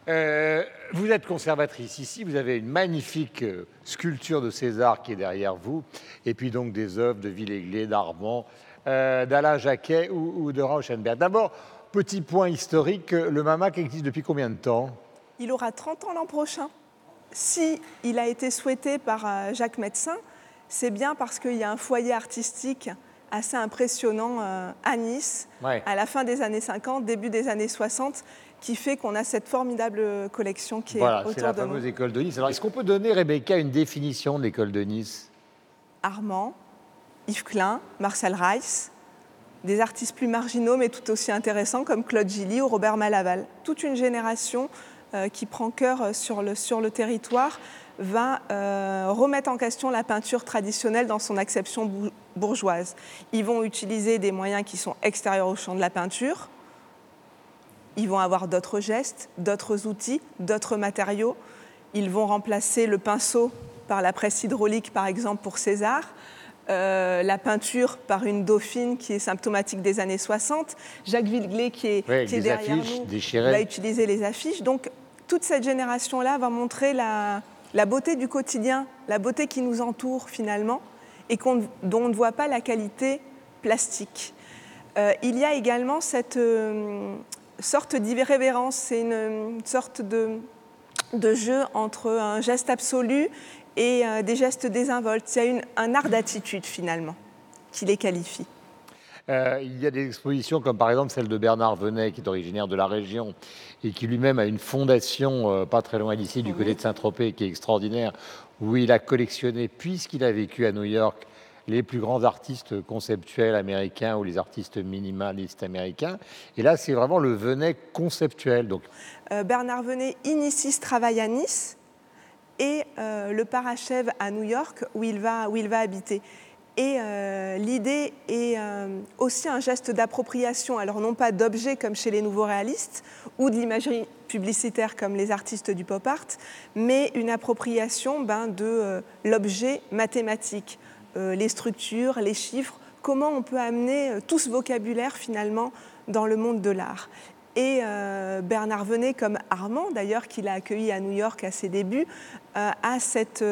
Euh, vous êtes conservatrice ici, vous avez une magnifique euh, sculpture de César qui est derrière vous, et puis donc des œuvres de Villègle, d'Armand, euh, d'Alain Jacquet ou, ou de Rauschenberg. D'abord, petit point historique, le Mamac existe depuis combien de temps? Il aura 30 ans l'an prochain. Si il a été souhaité par Jacques Médecin, c'est bien parce qu'il y a un foyer artistique assez impressionnant euh, à Nice, Ouais. à la fin des années 50, début des années 60, qui fait qu'on a cette formidable collection qui est Voilà, c'est autour la de nous. fameuse école de Nice. Alors, est-ce qu'on peut donner, Rebecca, une définition de l'école de Nice? Armand, Yves Klein, Marcel Reiss, des artistes plus marginaux mais tout aussi intéressants comme Claude Gilly ou Robert Malaval. Toute une génération euh, qui prend cœur sur le, sur le territoire va euh, remettre en question la peinture traditionnelle dans son acception bou- bourgeoise. Ils vont utiliser des moyens qui sont extérieurs au champ de la peinture. Ils vont avoir d'autres gestes, d'autres outils, d'autres matériaux. Ils vont remplacer le pinceau par la presse hydraulique, par exemple, pour César. Euh, la peinture par une dauphine qui est symptomatique des années 60. Jacques Villeglé, qui est, Ouais, qui est derrière affiches nous, déchirées. va utiliser les affiches. Donc, toute cette génération-là va montrer la, la beauté du quotidien, la beauté qui nous entoure finalement, et dont on ne voit pas la qualité plastique. Euh, il y a également cette euh, sorte d'irrévérence, c'est une, sorte de, jeu entre un geste absolu et euh, des gestes désinvoltes. Il y a un art d'attitude finalement qui les qualifie. Euh, il y a des expositions comme par exemple celle de Bernard Venet, qui est originaire de la région et qui lui-même a une fondation euh, pas très loin d'ici, du côté de Saint-Tropez, qui est extraordinaire, où il a collectionné, puisqu'il a vécu à New York, les plus grands artistes conceptuels américains ou les artistes minimalistes américains. Et là, c'est vraiment le Venet conceptuel. Donc, Euh, Bernard Venet initie ce travail à Nice et le parachève à New York où il va, où il va habiter. Et euh, l'idée est euh, aussi un geste d'appropriation, alors non pas d'objets comme chez les nouveaux réalistes ou de l'imagerie publicitaire comme les artistes du pop art, mais une appropriation ben, de euh, l'objet mathématique, les structures, les chiffres, comment on peut amener tout ce vocabulaire finalement dans le monde de l'art. Et Bernard Venet, comme Armand d'ailleurs, qu'il a accueilli à New York à ses débuts, a cette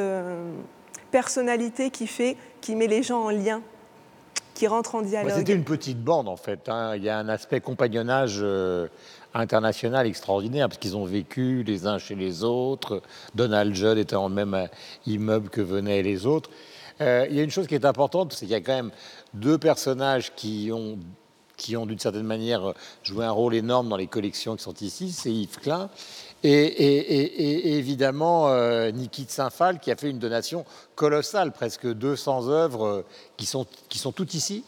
personnalité qui fait, qui met les gens en lien, qui rentre en dialogue. c'était une petite bande en fait. hein. Il y a un aspect compagnonnage euh, international extraordinaire, parce qu'ils ont vécu les uns chez les autres. Donald Judd était en même euh, immeuble que Venet les autres. Euh, il y a une chose qui est importante, c'est qu'il y a quand même deux personnages qui ont, qui ont d'une certaine manière joué un rôle énorme dans les collections qui sont ici, c'est Yves Klein et, évidemment euh, Niki de Saint-Phal qui a fait une donation colossale, presque 200 œuvres euh, qui, sont, qui sont toutes ici.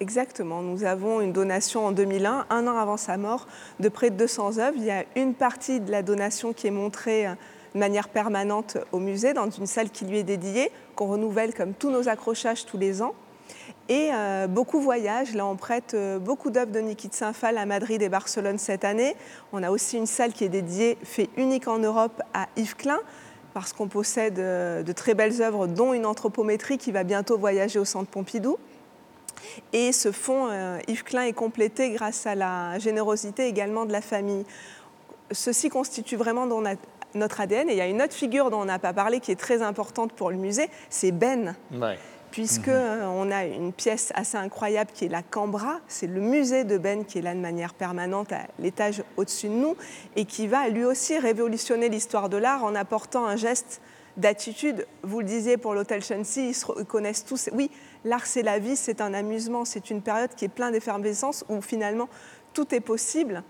Exactement. Nous avons une donation en 2001, un an avant sa mort, de près de 200 œuvres. Il y a une partie de la donation qui est montrée euh, de manière permanente au musée, dans une salle qui lui est dédiée, qu'on renouvelle comme tous nos accrochages tous les ans. Et euh, beaucoup voyagent. Là, on prête euh, beaucoup d'œuvres de Niki de Saint-Phal à Madrid et Barcelone cette année. On a aussi une salle qui est dédiée, fait unique en Europe, à Yves Klein, parce qu'on possède euh, de très belles œuvres, dont une anthropométrie qui va bientôt voyager au Centre Pompidou. Et ce fonds Yves Klein est complété grâce à la générosité également de la famille. Ceci constitue vraiment notre ADN. Et il y a une autre figure dont on n'a pas parlé qui est très importante pour le musée, c'est Ben puisque euh, on a une pièce assez incroyable qui est la Cambra. C'est le musée de Ben qui est là de manière permanente à l'étage au-dessus de nous et qui va lui aussi révolutionner l'histoire de l'art en apportant un geste d'attitude. Vous le disiez pour l'hôtel Shanxi, ils se reconnaissent tous. Oui, l'art c'est la vie, c'est un amusement, c'est une période qui est pleine d'effervescence où finalement tout est possible.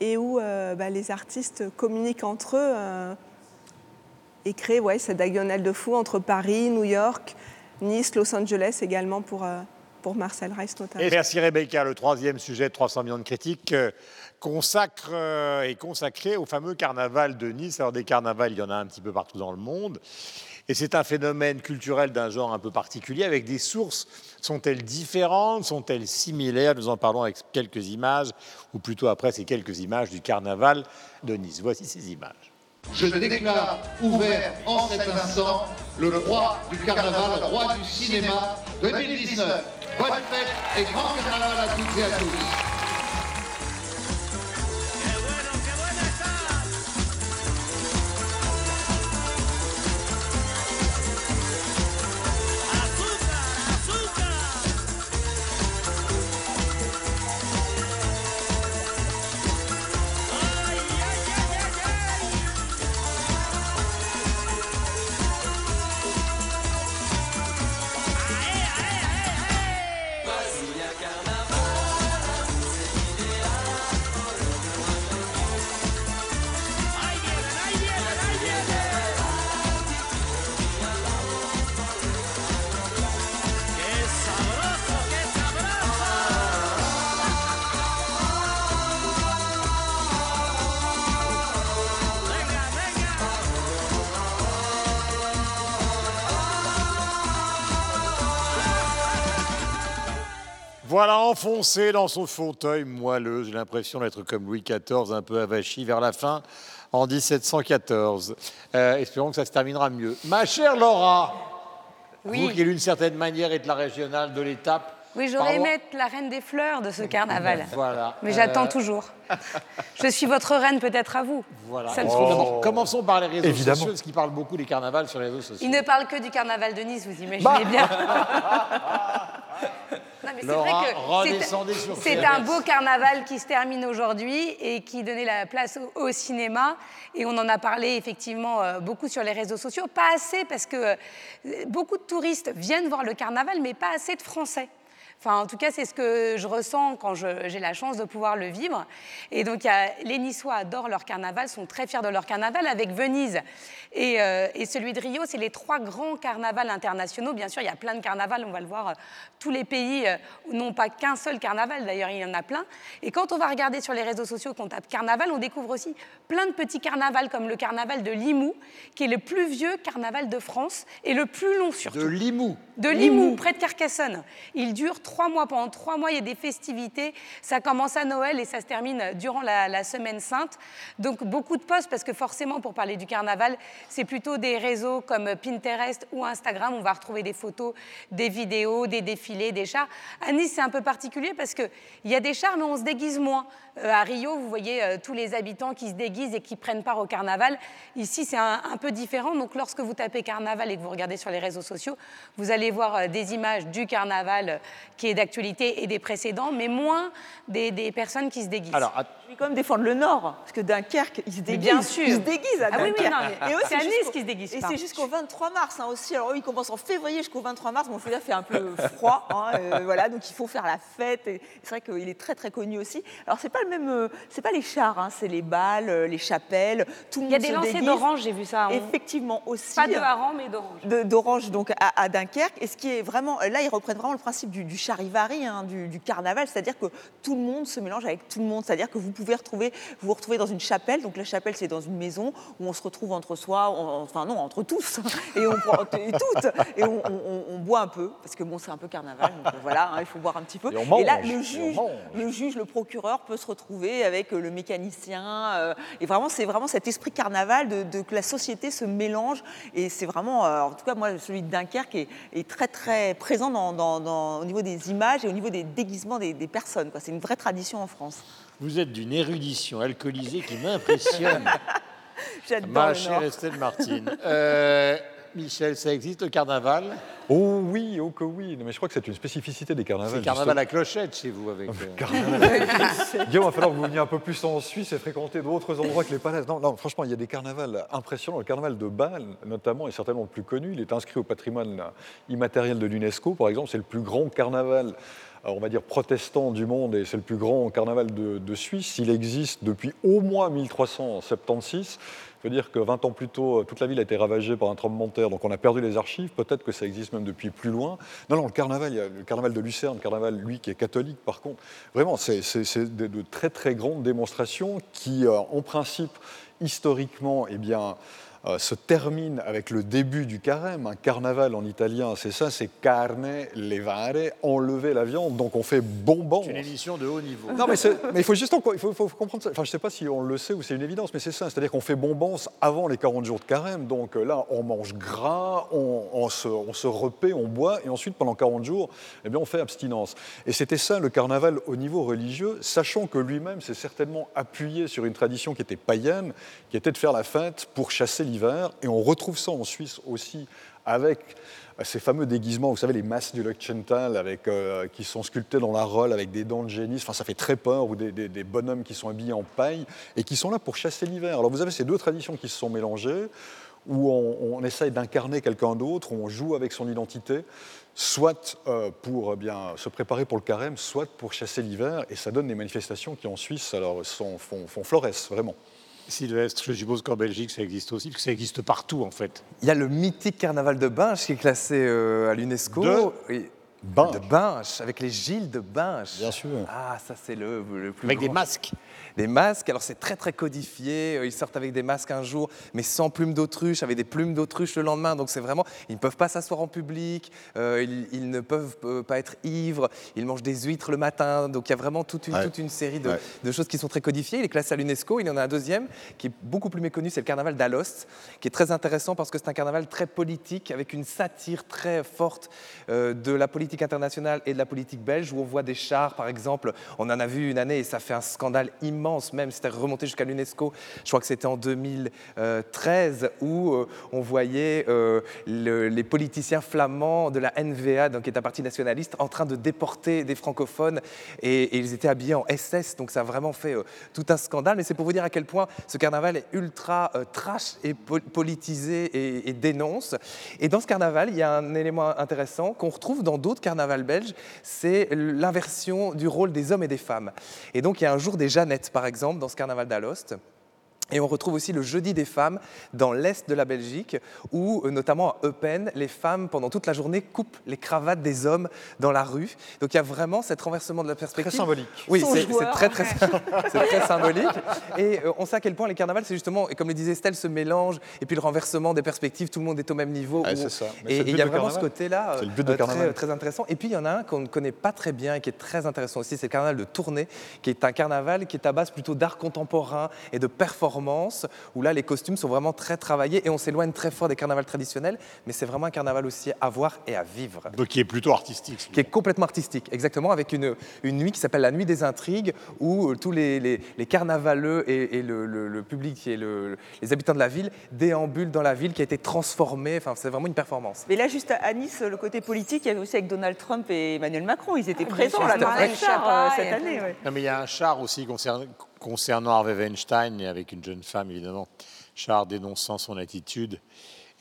et où euh, bah, les artistes communiquent entre eux euh, et créent ouais, cette diagonale de fou entre Paris, New York, Nice, Los Angeles également pour, euh, pour Marcel Rice notamment. Et merci Rebecca. Le troisième sujet de 300 millions de critiques euh, consacre, euh, est consacré au fameux carnaval de Nice. Alors des carnavals, il y en a un petit peu partout dans le monde. Et c'est un phénomène culturel d'un genre un peu particulier, avec des sources. Sont-elles différentes Sont-elles similaires? Nous en parlons avec quelques images, ou plutôt après ces quelques images du carnaval de Nice. Voici ces images. Je déclare ouvert en cet instant le roi du carnaval, roi du cinéma 2019. Bonne fête et grand carnaval à toutes et à tous. Enfoncé dans son fauteuil moelleux, j'ai l'impression d'être comme Louis XIV, un peu avachi vers la fin, en 1714. Euh, espérons que ça se terminera mieux. Ma chère Laura, Oui. vous qui d'une certaine manière êtes la régionale de l'étape. Oui, j'aurais aimé être la reine des fleurs de ce carnaval. [laughs] Voilà. Mais j'attends Euh, toujours. Je suis votre reine peut-être à vous. Voilà. Ça me Oh. Commençons par les réseaux Évidemment. sociaux, parce qu'ils parlent beaucoup des carnavals sur les réseaux sociaux. Il ne parle que du carnaval de Nice, vous imaginez Bah. bien. [laughs] Non, mais c'est Laura, vrai que redescendez c'est- sur c'est ces un beau carnaval qui se termine aujourd'hui et qui donnait la place au, au cinéma. Et on en a parlé effectivement euh, beaucoup sur les réseaux sociaux. Pas assez parce que euh, beaucoup de touristes viennent voir le carnaval, mais pas assez de Français. Enfin, en tout cas, c'est ce que je ressens quand j'ai la chance de pouvoir le vivre. Et donc, a- les Niçois adorent leur carnaval, sont très fiers de leur carnaval, avec Venise et, euh, et celui de Rio. C'est les trois grands carnavals internationaux. Bien sûr, il y a plein de carnavals, on va le voir. euh, Tous les pays euh, n'ont pas qu'un seul carnaval, d'ailleurs, il y en a plein. Et quand on va regarder sur les réseaux sociaux qu'on tape carnaval, on découvre aussi plein de petits carnavals, comme le carnaval de Limoux, qui est le plus vieux carnaval de France et le plus long surtout. De Limoux. De Limoux, près de Carcassonne. Il dure trois mois. Pendant trois mois, il y a des festivités. Ça commence à Noël et ça se termine durant la, semaine sainte. Donc beaucoup de posts parce que forcément, pour parler du carnaval, c'est plutôt des réseaux comme Pinterest ou Instagram. On va retrouver des photos, des vidéos, des défilés, des chars. À Nice, c'est un peu particulier parce qu'il y a des chars, mais on se déguise moins. Euh, à Rio, vous voyez euh, tous les habitants qui se déguisent et qui prennent part au carnaval. Ici, c'est un, peu différent. Donc, lorsque vous tapez carnaval et que vous regardez sur les réseaux sociaux, vous allez voir euh, des images du carnaval qui est d'actualité et des précédents, mais moins des, des personnes qui se déguisent. Alors, Je vais quand même défendre le Nord, parce que Dunkerque, ils se Mais déguisent. bien sûr. Ils se déguisent à Ah oui, oui, Dunkerque. non, eux, c'est à Nice qu'ils se déguisent Et pas. c'est jusqu'au 23 mars hein, aussi. Alors eux, ils commencent en février jusqu'au 23 mars. Bon, là, fait un peu froid. hein, euh, voilà, donc il faut faire la fête. Et c'est vrai qu'il est très, très connu aussi. Alors, c'est pas le même... euh, c'est pas les chars, hein, c'est les balles, euh, les chapelles. Tout le Il y a des lancers d'orange, j'ai vu ça. on- Effectivement aussi. Pas de hareng, mais d'orange. de- d'Orange donc à, à Dunkerque. Et ce qui est vraiment, là, ils reprennent vraiment le principe du, du charivari, hein, du, du carnaval, c'est-à-dire que tout le monde se mélange avec tout le monde. C'est-à-dire que vous pouvez retrouver, vous vous retrouvez dans une chapelle. Donc la chapelle, c'est dans une maison où on se retrouve entre soi, on- enfin non, entre tous, et on et toutes, et on, on- on- on boit un peu parce que bon, c'est un peu carnaval. Donc euh, voilà, hein, il faut boire un petit peu. Et on mange, là, le juge, le juge, le procureur peut se retrouver avec euh, le mécanicien. euh, et vraiment, c'est vraiment cet esprit carnaval de, de que la société se mélange. Et c'est vraiment, euh, en tout cas, moi, celui de Dunkerque est, est très, très présent dans, dans- dans- au niveau des images et au niveau des déguisements des, des personnes. C'est une vraie tradition en France. Vous êtes d'une érudition alcoolisée qui m'impressionne. [laughs] J'adore Ma chère. Estelle Martine. Euh, Michel, ça existe le carnaval? Oh oui, oh que oui. Non, mais je crois que c'est une spécificité des carnavals. C'est le carnaval justement. à clochette chez vous avec. euh, [laughs] Carnaval. [laughs] Guillaume, il va falloir que vous veniez un peu plus en Suisse et fréquenter d'autres endroits que les palais. Non, non, franchement, il y a des carnavals impressionnants. Le carnaval de Bâle, notamment, est certainement le plus connu. Il est inscrit au patrimoine immatériel de l'UNESCO, par exemple. C'est le plus grand carnaval, euh, on va dire, protestant du monde et c'est le plus grand carnaval de, de Suisse. Il existe depuis au moins 1376. Il faut dire que 20 ans plus tôt, toute la ville a été ravagée par un tremblement de terre, donc on a perdu les archives. Peut-être que ça existe même depuis plus loin. Non, non, le carnaval, il y a le carnaval de Lucerne, le carnaval, lui, qui est catholique, par contre. Vraiment, c'est de, de très, très grandes démonstrations qui, euh, en principe, historiquement, eh bien, euh, se terminent avec le début du carême. Un carnaval en italien, c'est ça, c'est carne levare, enlever la viande. Donc on fait bonbon. C'est une émission de haut niveau. Non, mais, il faut juste encore- il faut, faut comprendre ça. Enfin, je ne sais pas si on le sait ou c'est une évidence, mais c'est ça. C'est-à-dire qu'on fait bonbons avant les 40 jours de carême. Donc euh, là, on mange gras, on, on se, on se repaît, on boit, et ensuite, pendant 40 jours, eh bien, on fait abstinence. Et c'était ça le carnaval au niveau religieux, sachant que lui-même s'est certainement appuyé sur une tradition qui était païenne, qui était de faire la fête pour chasser l'hiver. Et on retrouve ça en Suisse aussi avec euh, ces fameux déguisements, vous savez, les masques du Leuchtchental avec, euh, qui sont sculptés dans la rolle avec des dents de génie, enfin ça fait très peur, ou des, des- bonhommes qui sont habillés en paille et qui sont là pour chasser l'hiver. Alors vous avez ces deux traditions qui se sont mélangées, où on, essaye d'incarner quelqu'un d'autre, où on joue avec son identité, soit euh, pour eh bien, se préparer pour le carême, soit pour chasser l'hiver, et ça donne des manifestations qui en Suisse alors, sont, font, font vraiment. Sylvestre, je suppose qu'en Belgique, ça existe aussi, parce que ça existe partout, en fait. Il y a le mythique carnaval de Binche qui est classé euh, à l'UNESCO. De Binche. De Binche, avec les Gilles de Binche. Bien sûr. Ah, ça c'est le, le plus Avec des masques. Des masques, alors c'est très très codifié. Euh, Ils sortent avec des masques un jour, mais sans plumes d'autruche, avec des plumes d'autruche le lendemain. Donc c'est vraiment, ils ne peuvent pas s'asseoir en public, euh, ils, ils ne peuvent euh, pas être ivres, ils mangent des huîtres le matin. Donc il y a vraiment toute une, Ouais. toute une série de, Ouais. de choses qui sont très codifiées. Il est classé à l'UNESCO. Il y en a un deuxième qui est beaucoup plus méconnu, c'est le carnaval d'Alost, qui est très intéressant parce que c'est un carnaval très politique, avec une satire très forte euh, de la politique internationale et de la politique belge, où on voit des chars, par exemple. On en a vu une année et ça fait un scandale immense, même c'était remonté jusqu'à l'UNESCO. Je crois que c'était en 2013, où euh, on voyait euh, le- les politiciens flamands de la NVA, donc qui est un parti nationaliste, en train de déporter des francophones et, ils étaient habillés en SS. Donc ça a vraiment fait euh, tout un scandale. Mais c'est pour vous dire à quel point ce carnaval est ultra trash et po- politisé et, et dénonce. Et dans ce carnaval, il y a un élément intéressant qu'on retrouve dans d'autres carnavals belges, c'est l'inversion du rôle des hommes et des femmes. Et donc il y a un jour des Jeannettes, par exemple, dans ce carnaval d'Alost. Et on retrouve aussi le jeudi des femmes dans l'est de la Belgique, où euh, notamment à Eupen, les femmes pendant toute la journée coupent les cravates des hommes dans la rue. Donc il y a vraiment cet renversement de la perspective. Très symbolique. Oui, c'est très très, [laughs] c'est très symbolique. Et euh, on sait à quel point les carnavals, c'est justement, et comme le disait Estelle, ce mélange et puis le renversement des perspectives, tout le monde est au même niveau. Ouais, où- c'est ça. Et il y a vraiment ce côté-là C'est le but de euh, très, carnaval. très intéressant. Et puis il y en a un qu'on ne connaît pas très bien et qui est très intéressant aussi, c'est le carnaval de Tournai, qui est un carnaval qui est à base plutôt d'art contemporain et de performance, où là les costumes sont vraiment très travaillés et on s'éloigne très fort des carnavals traditionnels, mais c'est vraiment un carnaval aussi à voir et à vivre. Donc, qui est plutôt artistique. Qui est complètement artistique, exactement, avec une, une nuit qui s'appelle la Nuit des Intrigues, où euh, tous les, les, les carnavaleux et, et le, le- le public et le- les habitants de la ville déambulent dans la ville qui a été transformée. Enfin, c'est vraiment une performance. Mais là, juste à Nice, le côté politique, il y avait aussi avec Donald Trump et Emmanuel Macron. Ils étaient Ah, présents là dans un char euh, cette a année. ouais. Non, mais il y a un char aussi concernant, concernant Harvey Weinstein, et avec une jeune femme, évidemment. Char dénonçant son attitude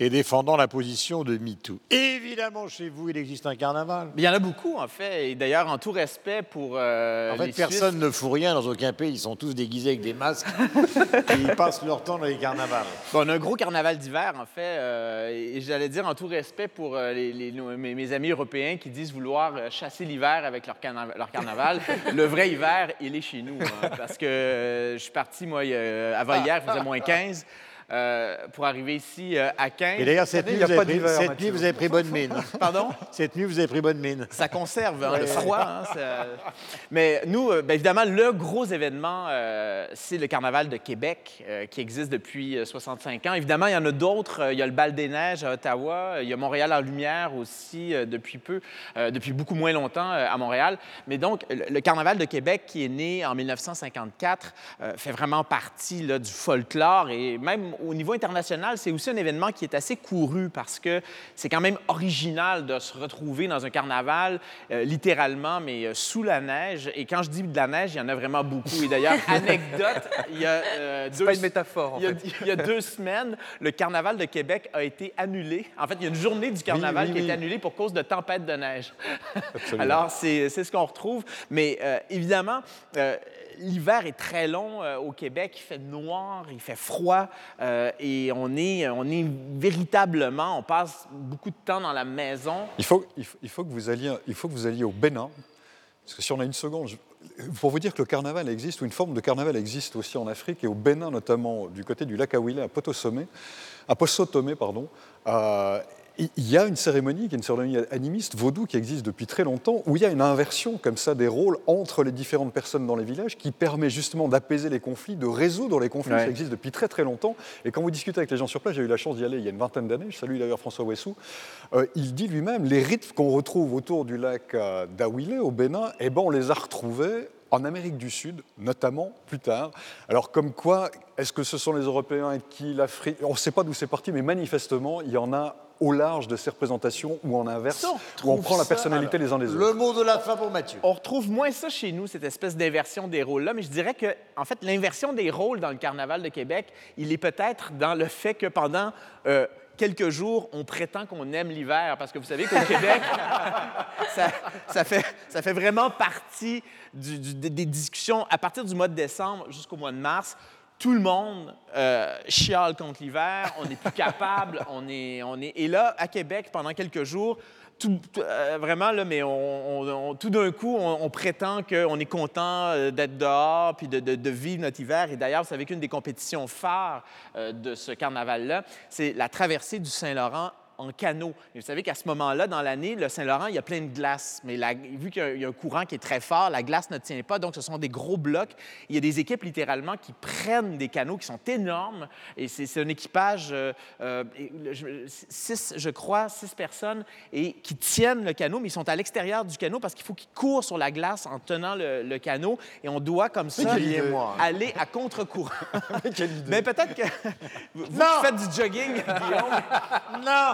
et défendant la position de MeToo. Évidemment, chez vous, il existe un carnaval. Il y en a beaucoup, en fait. Et d'ailleurs, en tout respect pour. euh, En fait, les personne Suisses- ne fout rien dans aucun pays. Ils sont tous déguisés avec des masques et [laughs] ils passent leur temps dans les carnavals. Bon, on a un gros carnaval d'hiver, en fait, euh, et j'allais dire en tout respect pour euh, les- les- nos- mes, mes amis européens qui disent vouloir chasser l'hiver avec leur, carna- leur carnaval. [laughs] le vrai hiver, il est chez nous, hein, parce que je suis parti, moi, avant hier, il faisait moins 15. Euh, pour arriver ici euh, à 15. Et d'ailleurs, cette nuit, vous avez pris- cette nuit, vous avez pris bonne mine. [laughs] Pardon? Cette nuit, vous avez pris bonne mine. Ça conserve hein, Ouais. le froid. hein, ça- Mais nous, euh, ben, évidemment, le gros événement, euh, c'est le Carnaval de Québec, qui existe depuis euh, 65 ans. Évidemment, il y en a d'autres. Il y a le Bal des Neiges à Ottawa. Il y a Montréal en lumière aussi depuis peu, depuis beaucoup moins longtemps à Montréal. Mais donc, le, Carnaval de Québec, qui est né en 1954, euh, fait vraiment partie là, du folklore. Et même au niveau international, c'est aussi un événement qui est assez couru parce que c'est quand même original de se retrouver dans un carnaval, euh, littéralement, mais euh, sous la neige. Et quand je dis de la neige, il y en a vraiment beaucoup. Et d'ailleurs, [laughs] anecdote, il y a euh, deux... pas une métaphore, en il y a- fait. il y a deux semaines, le carnaval de Québec a été annulé. En fait, il y a une journée du carnaval oui, qui a oui. été annulée pour cause de tempête de neige. Alors, c'est c'est ce qu'on retrouve. Mais euh, évidemment, l'hiver est très long euh, au Québec. Il fait noir, il fait froid euh, et on est, on est véritablement, on passe beaucoup de temps dans la maison. Il faut, il faut, que vous alliez, il faut que vous alliez au Bénin. Parce que si on a une seconde, pour vous dire que le carnaval existe, ou une forme de carnaval existe aussi en Afrique, et au Bénin notamment, du côté du lac Awilé, à Potosomé, à Posotomé, pardon, euh, il y a une cérémonie qui est une cérémonie animiste vaudou qui existe depuis très longtemps, où il y a une inversion comme ça des rôles entre les différentes personnes dans les villages qui permet justement d'apaiser les conflits, de résoudre les conflits. Ouais. Ça existe depuis très très longtemps. Et quand vous discutez avec les gens sur place, j'ai eu la chance d'y aller il y a une vingtaine d'années, je salue d'ailleurs François Ouessou, euh, il dit lui-même, les rythmes qu'on retrouve autour du lac euh, d'Awilé au Bénin, eh ben, on les a retrouvés en Amérique du Sud, notamment plus tard. Alors comme quoi, est-ce que ce sont les Européens et qui l'Afrique On ne sait pas d'où c'est parti, mais manifestement, il y en a au large de ces représentations où on inverse, où on prend la ça, personnalité alors, les uns des le autres. mot de la fin pour Mathieu. On retrouve moins ça chez nous, cette espèce d'inversion des rôles-là, mais je dirais que, en fait, l'inversion des rôles dans le Carnaval de Québec, il est peut-être dans le fait que pendant euh, quelques jours, on prétend qu'on aime l'hiver, parce que vous savez qu'au Québec, [laughs] ça, ça fait, ça fait vraiment partie du- du- des des discussions à partir du mois de décembre jusqu'au mois de mars. Tout le monde euh, chiale contre l'hiver, on n'est plus capable, [laughs] on est, on est... Et là, à Québec, pendant quelques jours, tout, euh, vraiment, là, mais on, on- on- tout d'un coup, on, on prétend qu'on est content euh, d'être dehors puis de, de- de vivre notre hiver. Et d'ailleurs, vous savez qu'une des compétitions phares euh, de ce carnaval-là, c'est la traversée du Saint-Laurent en canot. Et vous savez qu'à ce moment-là, dans l'année, le Saint-Laurent, il y a plein de glace. Mais la- vu qu'il y a- il y, a un courant qui est très fort, la glace ne tient pas. Donc, ce sont des gros blocs. Il y a des équipes, littéralement, qui prennent des canots qui sont énormes. Et c'est un équipage, euh, euh, six, je crois, six personnes, et qui tiennent le canot, mais ils sont à l'extérieur du canot parce qu'il faut qu'ils courent sur la glace en tenant le, le canot. Et on doit, comme ça, aller à contre-courant. [laughs] Mais peut-être que [laughs] vous, vous faites du jogging, [laughs] Guillaume, non,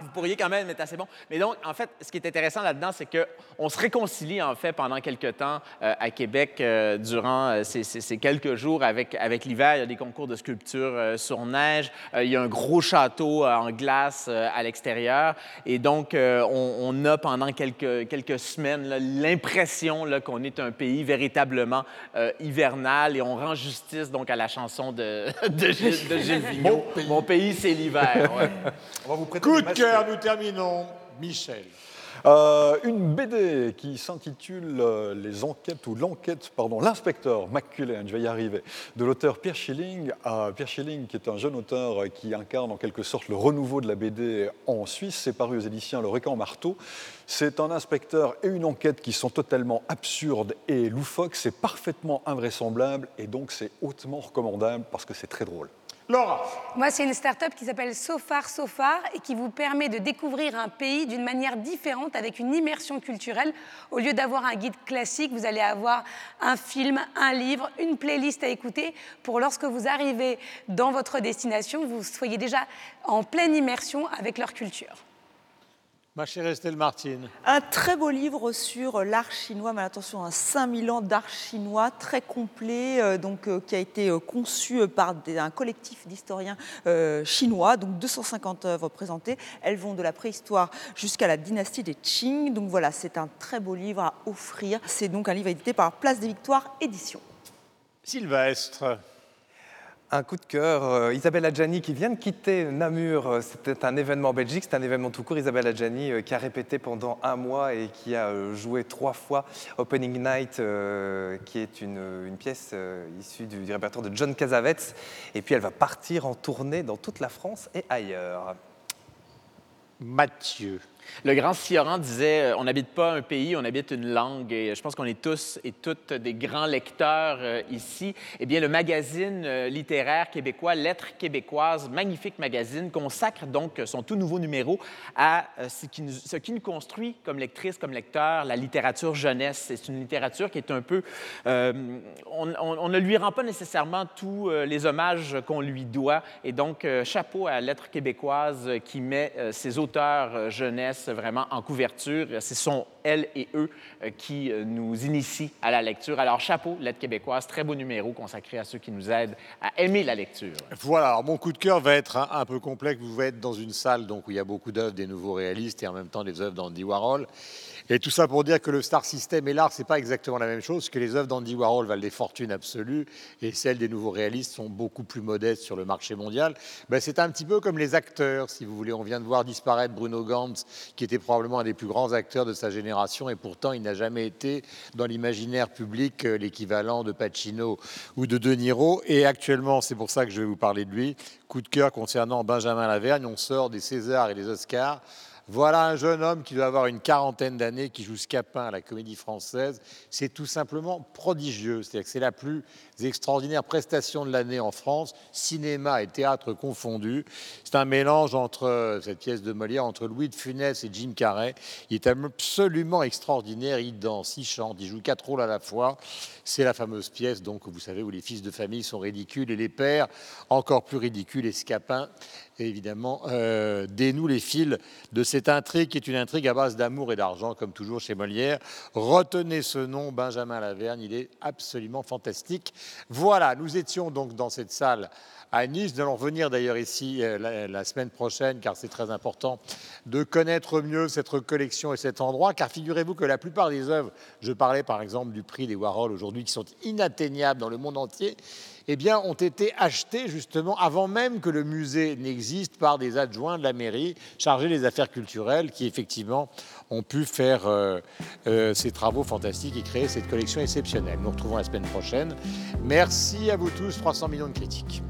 vous pourriez quand même être assez bon. Mais donc, en fait, ce qui est intéressant là-dedans, c'est qu'on se réconcilie, en fait, pendant quelques temps euh, à Québec euh, durant euh, ces, ces- ces quelques jours avec, avec l'hiver. Il y a des concours de sculpture sur neige. Il y a un gros château en glace à l'extérieur. Et donc, on, on a pendant quelques, quelques semaines l'impression qu'on est un pays véritablement hivernal et on rend justice donc à la chanson de, [laughs] de, Gilles, de Gilles Vigneault. Mon pays, c'est l'hiver. ouais. On va vous prêter Coup de. Nous terminons. Michel. Euh, une BD qui s'intitule euh, Les enquêtes ou l'enquête, pardon, l'inspecteur McCullen, je vais y arriver, de l'auteur Pierre Schilling. Pierre Schilling, qui est un jeune auteur qui incarne en quelque sorte le renouveau de la BD en Suisse, c'est paru aux éditions Le Récan Marteau. C'est un inspecteur et une enquête qui sont totalement absurdes et loufoques, c'est parfaitement invraisemblable et donc c'est hautement recommandable parce que c'est très drôle. Laura. Moi, c'est une start-up qui s'appelle Sofar Sofar et qui vous permet de découvrir un pays d'une manière différente avec une immersion culturelle. Au lieu d'avoir un guide classique, vous allez avoir un film, un livre, une playlist à écouter pour lorsque vous arrivez dans votre destination, vous soyez déjà en pleine immersion avec leur culture. Ma chère Estelle Martine. Un très beau livre sur l'art chinois, mais attention, un 5000 ans d'art chinois très complet, euh, donc, euh, qui a été euh, conçu par des- un collectif d'historiens euh, chinois, donc 250 œuvres présentées. Elles vont de la préhistoire jusqu'à la dynastie des Qing. Donc voilà, c'est un très beau livre à offrir. C'est donc un livre édité par Place des Victoires Éditions. Sylvestre. Un coup de cœur, euh, Isabelle Adjani qui vient de quitter Namur, euh, c'était un événement en Belgique, c'est un événement tout court, Isabelle Adjani euh, qui a répété pendant un mois et qui a joué trois fois Opening Night, qui est une, pièce issue du, du répertoire de John Cassavetes, et puis elle va partir en tournée dans toute la France et ailleurs. Mathieu. Le grand Sioran disait euh, On n'habite pas un pays, on habite une langue. Et je pense qu'on est tous et toutes des grands lecteurs euh, ici. Eh bien, le magazine euh, littéraire québécois Lettres québécoises, magnifique magazine, consacre donc son tout nouveau numéro à ce qui, nous, construit comme lectrice, comme lecteur, la littérature jeunesse. C'est une littérature qui est un peu. on, on- ne lui rend pas nécessairement tous les hommages qu'on lui doit. Et donc, chapeau à Lettres québécoises qui met ses auteurs euh, jeunesse vraiment en couverture. Ce sont elles et eux euh, qui euh, nous initient à la lecture. Alors, chapeau, Lettres québécoises, très beau numéro consacré à ceux qui nous aident à aimer la lecture. Voilà, alors mon coup de cœur va être un, un peu complexe. Vous allez être dans une salle donc, où il y a beaucoup d'œuvres des nouveaux réalistes et en même temps des œuvres d'Andy Warhol. Et tout ça pour dire que le star system et l'art, c'est pas exactement la même chose, que les œuvres d'Andy Warhol valent des fortunes absolues et celles des nouveaux réalistes sont beaucoup plus modestes sur le marché mondial. Ben, c'est un petit peu comme les acteurs, si vous voulez. On vient de voir disparaître Bruno Gantz, qui était probablement un des plus grands acteurs de sa génération, et pourtant il n'a jamais été dans l'imaginaire public euh, l'équivalent de Pacino ou de De Niro. Et actuellement, c'est pour ça que je vais vous parler de lui. Coup de cœur concernant Benjamin Lavergne, on sort des Césars et des Oscars. Voilà un jeune homme qui doit avoir une quarantaine d'années, qui joue Scapin à la Comédie Française. C'est tout simplement prodigieux. C'est-à-dire que c'est la plus extraordinaire prestation de l'année en France, cinéma et théâtre confondus. C'est un mélange entre euh, cette pièce de Molière entre Louis de Funès et Jim Carrey. Il est absolument extraordinaire. Il danse, il chante, il joue quatre rôles à la fois. C'est la fameuse pièce, donc vous savez, où les fils de famille sont ridicules et les pères encore plus ridicules. Et Scapin évidemment, euh, dénoue les fils de cette intrigue qui est une intrigue à base d'amour et d'argent, comme toujours chez Molière. Retenez ce nom, Benjamin Lavergne, il est absolument fantastique. Voilà, nous étions donc dans cette salle à Nice. Nous allons revenir d'ailleurs ici euh, la, la semaine prochaine, car c'est très important de connaître mieux cette collection et cet endroit, car figurez-vous que la plupart des œuvres, je parlais par exemple du prix des Warhol aujourd'hui, qui sont inatteignables dans le monde entier, eh bien, ont été achetées justement avant même que le musée n'existe par des adjoints de la mairie chargés des affaires culturelles qui effectivement ont pu faire euh, euh, ces travaux fantastiques et créer cette collection exceptionnelle. Nous nous retrouvons la semaine prochaine. Merci à vous tous, 300 millions de critiques.